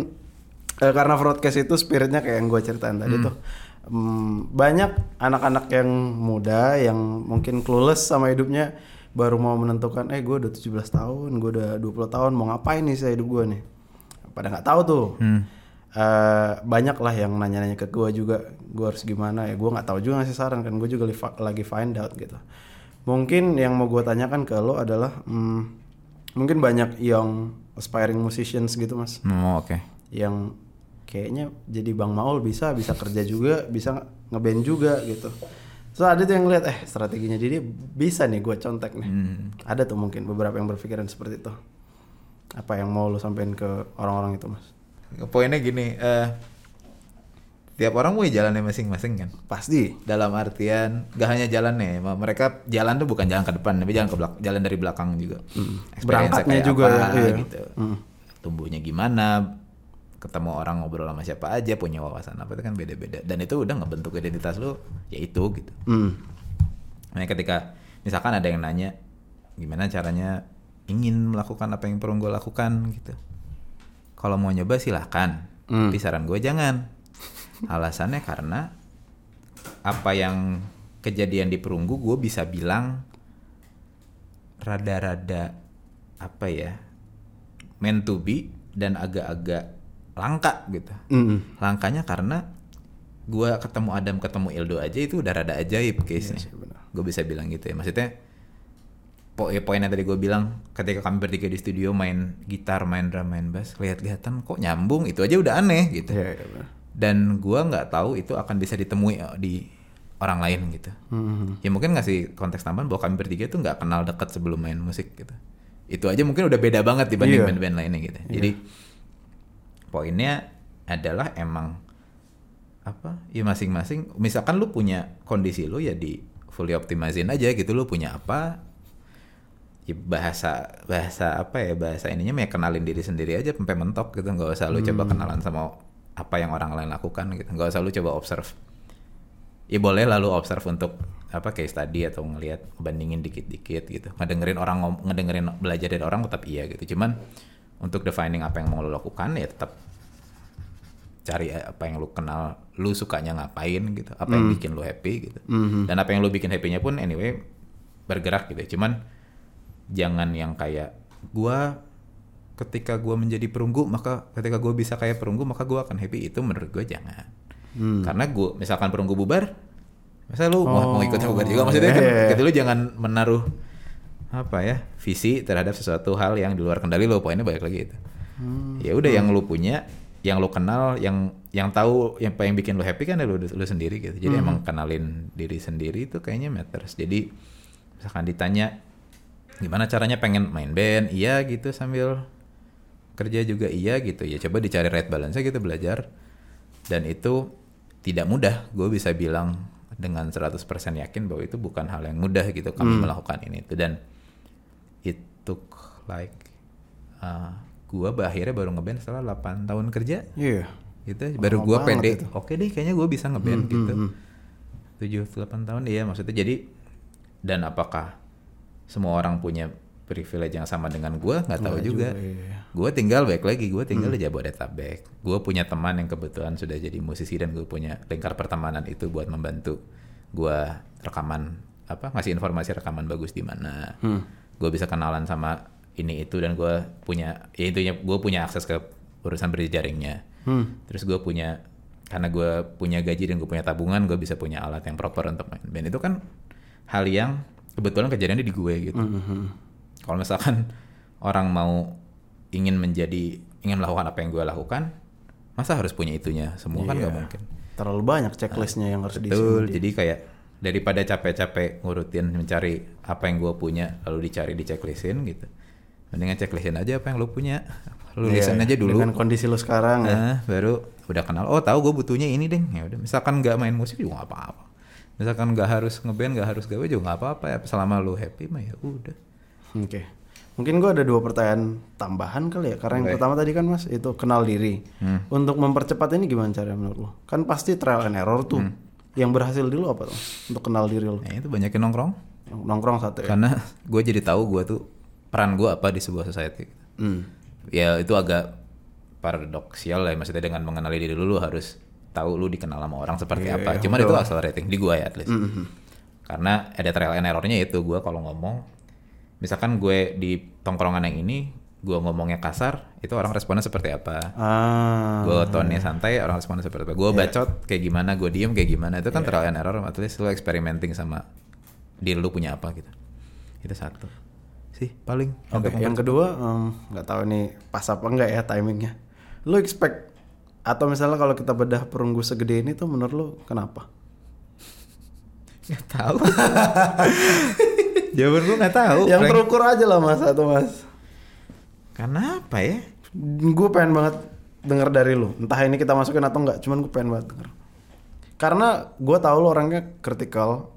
eh, karena broadcast itu spiritnya kayak yang gue ceritain tadi tuh Hmm, banyak anak-anak yang muda yang mungkin clueless sama hidupnya baru mau menentukan eh gue udah 17 tahun gue udah 20 tahun mau ngapain nih saya hidup gue nih pada nggak tahu tuh Hmm. Eh, banyak lah yang nanya-nanya ke gue juga gue harus gimana ya gue nggak tahu juga ngasih saran kan gue juga lagi find out gitu. Mungkin yang mau gue tanyakan ke lo adalah hmm, mungkin banyak yang aspiring musicians gitu mas. Hmm, oke. yang kayaknya jadi Bang Maul bisa bisa kerja juga bisa ngeband juga gitu. So ada tuh yang lihat eh strateginya dia bisa nih gue contek nih. Ada tuh mungkin beberapa yang berpikiran seperti itu. Apa yang mau lo sampein ke orang-orang itu mas Poinnya gini, eh tiap orang punya jalannya masing-masing kan. pasti Dalam artian gak hanya jalannya, mereka jalan tuh bukan jalan ke depan, tapi jalan ke belak jalan dari belakang juga. Experience-nya Berangkatnya juga apa, ya, iya. gitu. Tumbuhnya gimana, ketemu orang ngobrol sama siapa aja, punya wawasan apa itu kan beda-beda. Dan itu udah ngebentuk identitas lu, ya itu gitu. Hmm. Nah, ketika misalkan ada yang nanya gimana caranya ingin melakukan apa yang perlu gue lakukan gitu. Kalau mau nyoba silahkan. Hmm. Tapi saran gue jangan. Alasannya karena apa yang kejadian di perunggu gue bisa bilang rada-rada apa ya meant to be dan agak-agak langka gitu. Mm-mm. Langkanya karena gua ketemu Adam ketemu Ildo aja itu udah rada ajaib case-nya. Iya sih, benar. gue bisa bilang gitu ya. Maksudnya po ya, poin yang tadi gue bilang ketika kami bertiga di studio main gitar, main drum, main bass, lihat-lihatan kok nyambung itu aja udah aneh gitu. Iya, iya, benar. Dan gua nggak tahu itu akan bisa ditemui eh, di orang lain gitu. Mhm. Ya mungkin ngasih konteks tambahan bahwa kami bertiga tuh nggak kenal dekat sebelum main musik gitu. Itu aja mungkin udah beda banget dibanding Iya. band-band lainnya gitu. Jadi poinnya adalah emang apa? Ya masing-masing. Misalkan lu punya kondisi lu ya di fully optimizin aja gitu. Lu punya apa? Ya bahasa bahasa apa ya bahasa ininya ya kenalin diri sendiri aja sampai mentok gitu. Nggak usah lu coba kenalan sama apa yang orang lain lakukan gitu. Nggak usah lu coba observe. Ya boleh lalu observe untuk apa kayak study atau ngelihat bandingin dikit-dikit gitu. Ngedengerin orang ngom- ngedengerin belajar dari orang tetap iya gitu. Cuman untuk defining apa yang mau lo lakukan ya tetap cari apa yang lu kenal lu sukanya ngapain gitu. Apa yang bikin lu happy gitu. Dan apa yang lu bikin happynya pun anyway bergerak gitu. Cuman jangan yang kayak gua ketika gua menjadi perunggu maka ketika gua bisa kayak perunggu maka gua akan happy itu menurut gua jangan Hmm. karena gua misalkan perunggu bubar masa lu mau, mau ikut bubar juga maksudnya kan iya, iya. gitu lu jangan menaruh apa ya visi terhadap sesuatu hal yang di luar kendali lo poinnya balik lagi itu Hmm. ya udah yang lu punya yang lu kenal yang yang tahu yang apa yang bikin lu happy kan ya lu lu sendiri gitu jadi Hmm. emang kenalin diri sendiri itu kayaknya matters jadi misalkan ditanya gimana caranya pengen main band? Iya gitu sambil kerja juga. Iya gitu. Ya coba dicari right balance gitu belajar. Dan itu tidak mudah. Gue bisa bilang dengan 100% yakin bahwa itu bukan hal yang mudah gitu kami melakukan ini itu dan it took like uh, gue akhirnya baru ngeband setelah 8 tahun kerja. Iya. gitu baru Lama gue pede. oke deh kayaknya gue bisa ngeband Hmm, gitu. hmm, hmm. tujuh delapan tahun iya maksudnya. Jadi dan apakah semua orang punya privilege yang sama dengan gue nggak tahu juga, juga, iya. gue tinggal baik lagi gue tinggal Hmm. di Jabodetabek gue punya teman yang kebetulan sudah jadi musisi dan gue punya lingkar pertemanan itu buat membantu gue rekaman apa ngasih informasi rekaman bagus di mana Hmm. gue bisa kenalan sama ini itu dan gue punya ya intinya gue punya akses ke urusan berjaringnya Hmm. terus gue punya karena gue punya gaji dan gue punya tabungan gue bisa punya alat yang proper untuk main band itu kan hal yang kebetulan kejadiannya di gue gitu Hmm, kalau misalkan orang mau ingin menjadi ingin melakukan apa yang gue lakukan masa harus punya itunya semua kan Iya. nggak mungkin Terlalu banyak checklistnya yang harus diisi. betul jadi kayak daripada capek-capek ngurutin mencari apa yang gue punya lalu dicari di checklistin gitu mendingan checklistin aja apa yang lo punya lu Iya, listen aja dulu Dengan kondisi lu sekarang ya. Nah, baru udah kenal. Oh, tahu gue butuhnya ini deh. Ya udah, misalkan nggak main musik juga apa-apa. Misalkan nggak harus ngeband, nggak harus gawe juga nggak apa-apa ya. Selama lu happy mah ya udah. Oke. Mungkin gua ada dua pertanyaan tambahan kali ya. Karena yang Boleh. pertama tadi kan Mas itu kenal diri. Hmm. Untuk mempercepat ini gimana cara menurut lu? Kan pasti trial and error tuh. Hmm. Yang berhasil dulu apa tuh? Untuk kenal diri lu. Nah, itu banyakin nongkrong. Yang nongkrong satu ya. Karena gue jadi tahu gue tuh peran gue apa di sebuah society. Hmm. Ya itu agak paradoksial lah. ya. Maksudnya dengan mengenali diri lu, lu harus tahu lu dikenal sama orang seperti Iya, apa. iya, Cuman betul. itu accelerating di gue ya at least. Mhm. Karena ada trial and errornya itu gue kalau ngomong, misalkan gue di tongkrongan yang ini, gue ngomongnya kasar, itu orang responnya seperti apa? Ah. Gue tone santai, orang responnya seperti apa? Gue bacot kayak gimana, gue diem kayak gimana? Itu kan Iya. trial and error, at least lu experimenting sama diri lu punya apa gitu. Itu satu. Sih paling. Untuk yang kedua em, nggak tahu nih pas apa enggak ya timingnya. Lu expect atau misalnya kalau kita bedah perunggu segede ini tuh menurut lu kenapa? Nggak tahu. Jawaban gue nggak tahu. yang Frank. terukur aja lah mas atau mas. Karena apa ya? Gue pengen banget denger dari lu. Entah ini kita masukin atau enggak, cuman gue pengen banget denger. Karena gue tahu lu orangnya kritikal.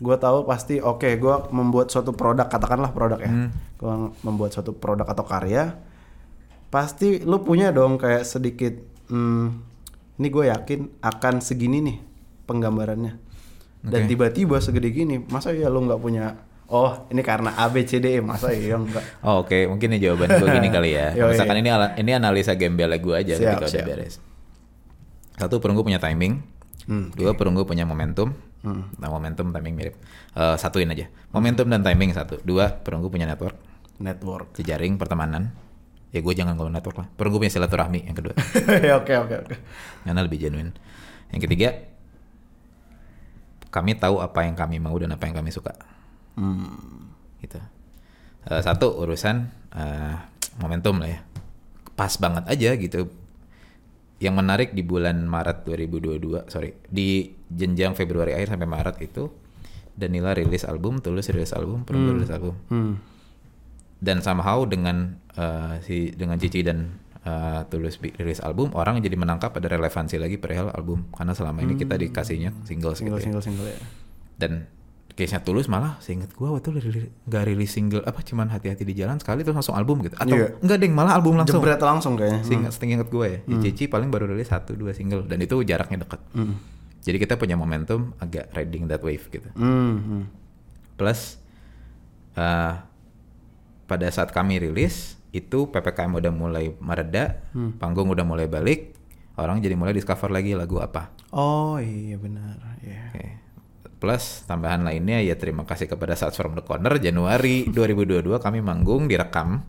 Gue tahu pasti oke, gue membuat suatu produk, katakanlah produk ya. Gue membuat suatu produk atau karya. Pasti lu punya dong kayak sedikit hmm, ini gue yakin akan segini nih penggambarannya. Dan Oke. tiba-tiba segede gini, masa ya lu nggak punya Oh, ini karena A B C D E, masa ya enggak? Oh, Oke, mungkin ini jawaban gue gini kali ya. Misalkan ini ala- ini analisa gembel gue aja Siap, ketika udah beres. Satu perunggu punya timing, Hmm, dua perunggu punya momentum. Nah momentum timing mirip. Eh, satuin aja. Momentum dan timing satu. Dua perunggu punya network, Network. jejaring, pertemanan. Ya gue jangan ngomong network lah. Perunggu punya silaturahmi yang kedua. Oke oke oke. Karena lebih genuine. Yang ketiga, kami tahu apa yang kami mau dan apa yang kami suka. Hmm. gitu. Eh, satu urusan eh, momentum lah ya. Pas banget aja gitu. Yang menarik di bulan Maret 2022, sorry, di jenjang Februari akhir sampai Maret itu Danila rilis album, Tulus rilis album, Perunggu rilis album. Hmm. Dan somehow dengan eh, si dengan Cici dan Tulus bi- rilis album, orang jadi menangkap ada relevansi lagi perihal album karena selama ini kita dikasihnya single Single gitu ya. single single ya. Dan case-nya Tulus malah seinget gua waktu itu rilis- nggak rilis single apa cuman hati-hati di jalan sekali terus langsung album gitu atau Iya. enggak deng malah album langsung Jebret langsung kayaknya. seingat setingkat gue ya di Cici paling baru rilis satu dua single dan itu jaraknya dekat Hmm. jadi kita punya momentum agak riding that wave gitu Hmm. hmm. plus eh, pada saat kami rilis itu ppkm udah mulai mereda Hmm. panggung udah mulai balik orang jadi mulai discover lagi lagu apa Oh iya benar. Iya. Oke. Plus tambahan lainnya ya terima kasih kepada Sats from the Corner Januari 2022 kami manggung direkam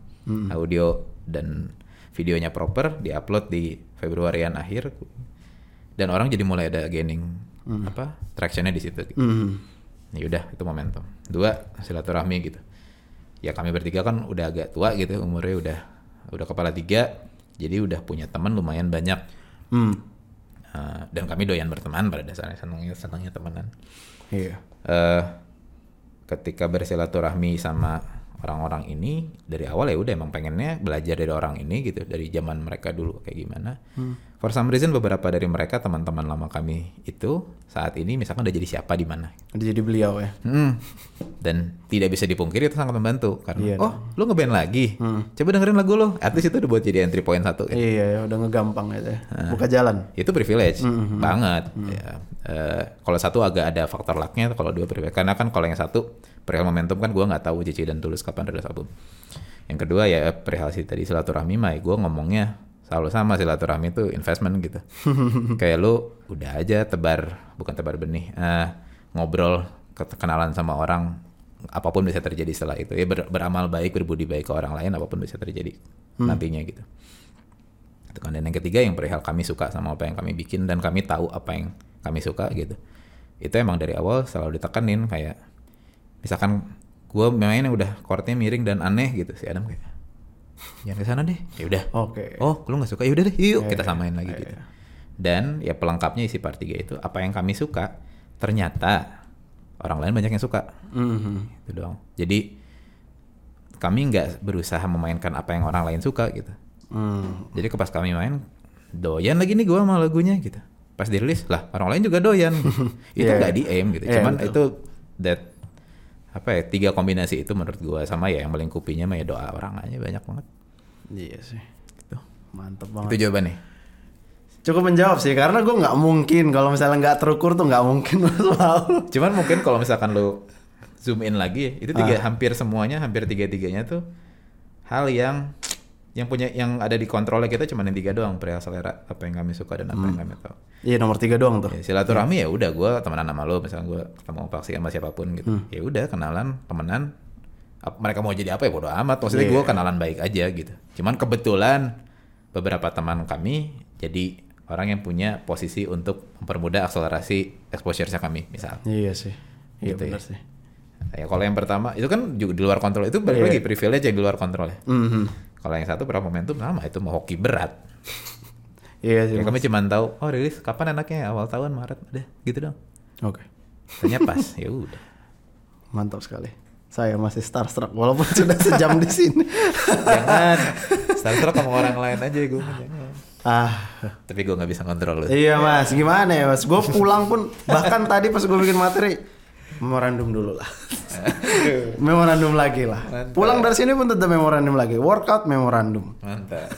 audio dan videonya proper diupload di Februarian akhir dan orang jadi mulai ada gaining apa tractionnya di situ. gitu. Hmm. Ya udah itu momentum. Dua silaturahmi gitu. Ya kami bertiga kan udah agak tua gitu umurnya udah udah kepala tiga jadi udah punya teman lumayan banyak Hmm. Uh, dan kami doyan berteman pada dasarnya senangnya senangnya temenan Iya. eh ketika bersilaturahmi sama orang-orang ini dari awal ya udah emang pengennya belajar dari orang ini gitu dari zaman mereka dulu kayak gimana For some reason beberapa dari mereka teman-teman lama kami itu saat ini misalkan udah jadi siapa di mana. Udah jadi beliau ya. Hmm. Dan tidak bisa dipungkiri itu sangat membantu karena Iya oh lu ngeband lagi, coba dengerin lagu lo. At least itu udah buat jadi entry point satu kan. Iya, ya, udah ngegampang gitu ya. Buka jalan. Itu privilege banget. Ya. Eh, kalau satu agak ada faktor lucknya, kalau dua privilege karena kan kalau yang satu perihal momentum kan gua nggak tahu Cici dan Tulus kapan rilis album. Yang kedua ya perihal si tadi silaturahmi mah gue ngomongnya selalu sama silaturahmi itu investment gitu. Kayak lu udah aja tebar bukan tebar benih, eh, ngobrol ke- kenalan sama orang apa pun bisa terjadi setelah itu. Ya ber- beramal baik, berbudi baik ke orang lain apa pun bisa terjadi nantinya gitu. Itu kan. Dan yang ketiga yang perihal kami suka sama apa yang kami bikin dan kami tahu apa yang kami suka gitu. Itu emang dari awal selalu ditekenin kayak misalkan gue mainnya udah chordnya miring dan aneh gitu si Adam kayak jangan ke sana deh ya udah Oke. oh lu nggak suka ya udah deh yuk kita Iya, samain lagi iya, gitu dan ya pelengkapnya isi part 3 itu apa yang kami suka ternyata orang lain banyak yang suka Mhm. itu doang jadi kami nggak berusaha memainkan apa yang orang lain suka gitu Hmm. jadi ke pas kami main doyan lagi nih gua sama lagunya gitu. Pas dirilis lah orang lain juga doyan. itu Iya. nggak di aim gitu. Iya, Cuman betul. itu that apa ya tiga kombinasi itu menurut gua sama ya yang melingkupinya mah ya doa orang aja banyak banget. Iya sih. Gitu. Mantap Itu banget. jawabannya. Cukup menjawab sih karena gue nggak mungkin kalau misalnya nggak terukur tuh nggak mungkin Paul. Cuman mungkin kalau misalkan lu zoom in lagi itu tiga Ah. hampir semuanya hampir tiga tiganya tuh hal yang yang punya yang ada di kontrolnya kita cuma yang tiga doang perihal selera apa yang kami suka dan apa yang kami tahu. Iya nomor tiga doang tuh. Ya, silaturahmi ya udah gue temenan sama lo misalnya gue ketemu paksi sama siapa pun gitu Hmm. ya udah kenalan temenan mereka mau jadi apa ya bodo amat maksudnya Iya. gue kenalan baik aja gitu cuman kebetulan beberapa teman kami jadi orang yang punya posisi untuk mempermudah akselerasi exposure kami misal Iya sih. Iya Gitu ya. benar sih. ya kalau yang pertama itu kan juga di luar kontrol itu balik Iya. lagi privilege yang di luar kontrol ya Mhm. Kalau yang satu berapa momentum sama itu mau hoki berat Iya sih. ya, kami cuma tahu oh rilis kapan enaknya awal tahun Maret udah gitu dong Oke. Tanya pas ya udah Mantap sekali. Saya masih starstruck walaupun sudah sejam di sini. jangan starstruck sama orang lain aja gue jangan ah. tapi gue nggak bisa kontrol lu Iya mas, gimana ya mas? Gue pulang pun bahkan tadi pas gue bikin materi memorandum dulu lah. memorandum lagi lah. Mantap. Pulang dari sini pun tetap memorandum lagi. Workout memorandum. mantap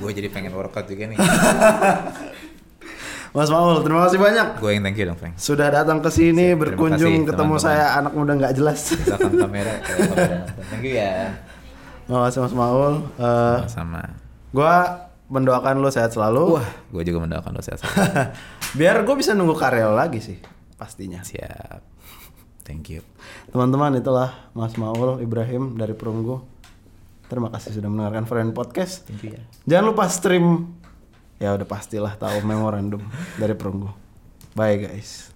gue jadi pengen workout juga nih Mas Maul, terima kasih banyak gue yang thank you dong Frank sudah datang ke sini berkunjung kasih, ketemu teman-teman. saya anak muda nggak jelas. misalkan kamera thank you ya Terima kasih Mas Maul. Eh, sama gua mendoakan lo sehat selalu. wah gue juga mendoakan lo sehat selalu Biar gue bisa nunggu karya lagi sih, pastinya. siap thank you Teman-teman itulah Mas Maul Ibrahim dari Perunggu. Terima kasih sudah mendengarkan Friend Podcast. thank you ya Jangan lupa stream. Ya udah pastilah tahu memorandum dari Perunggu. Bye guys.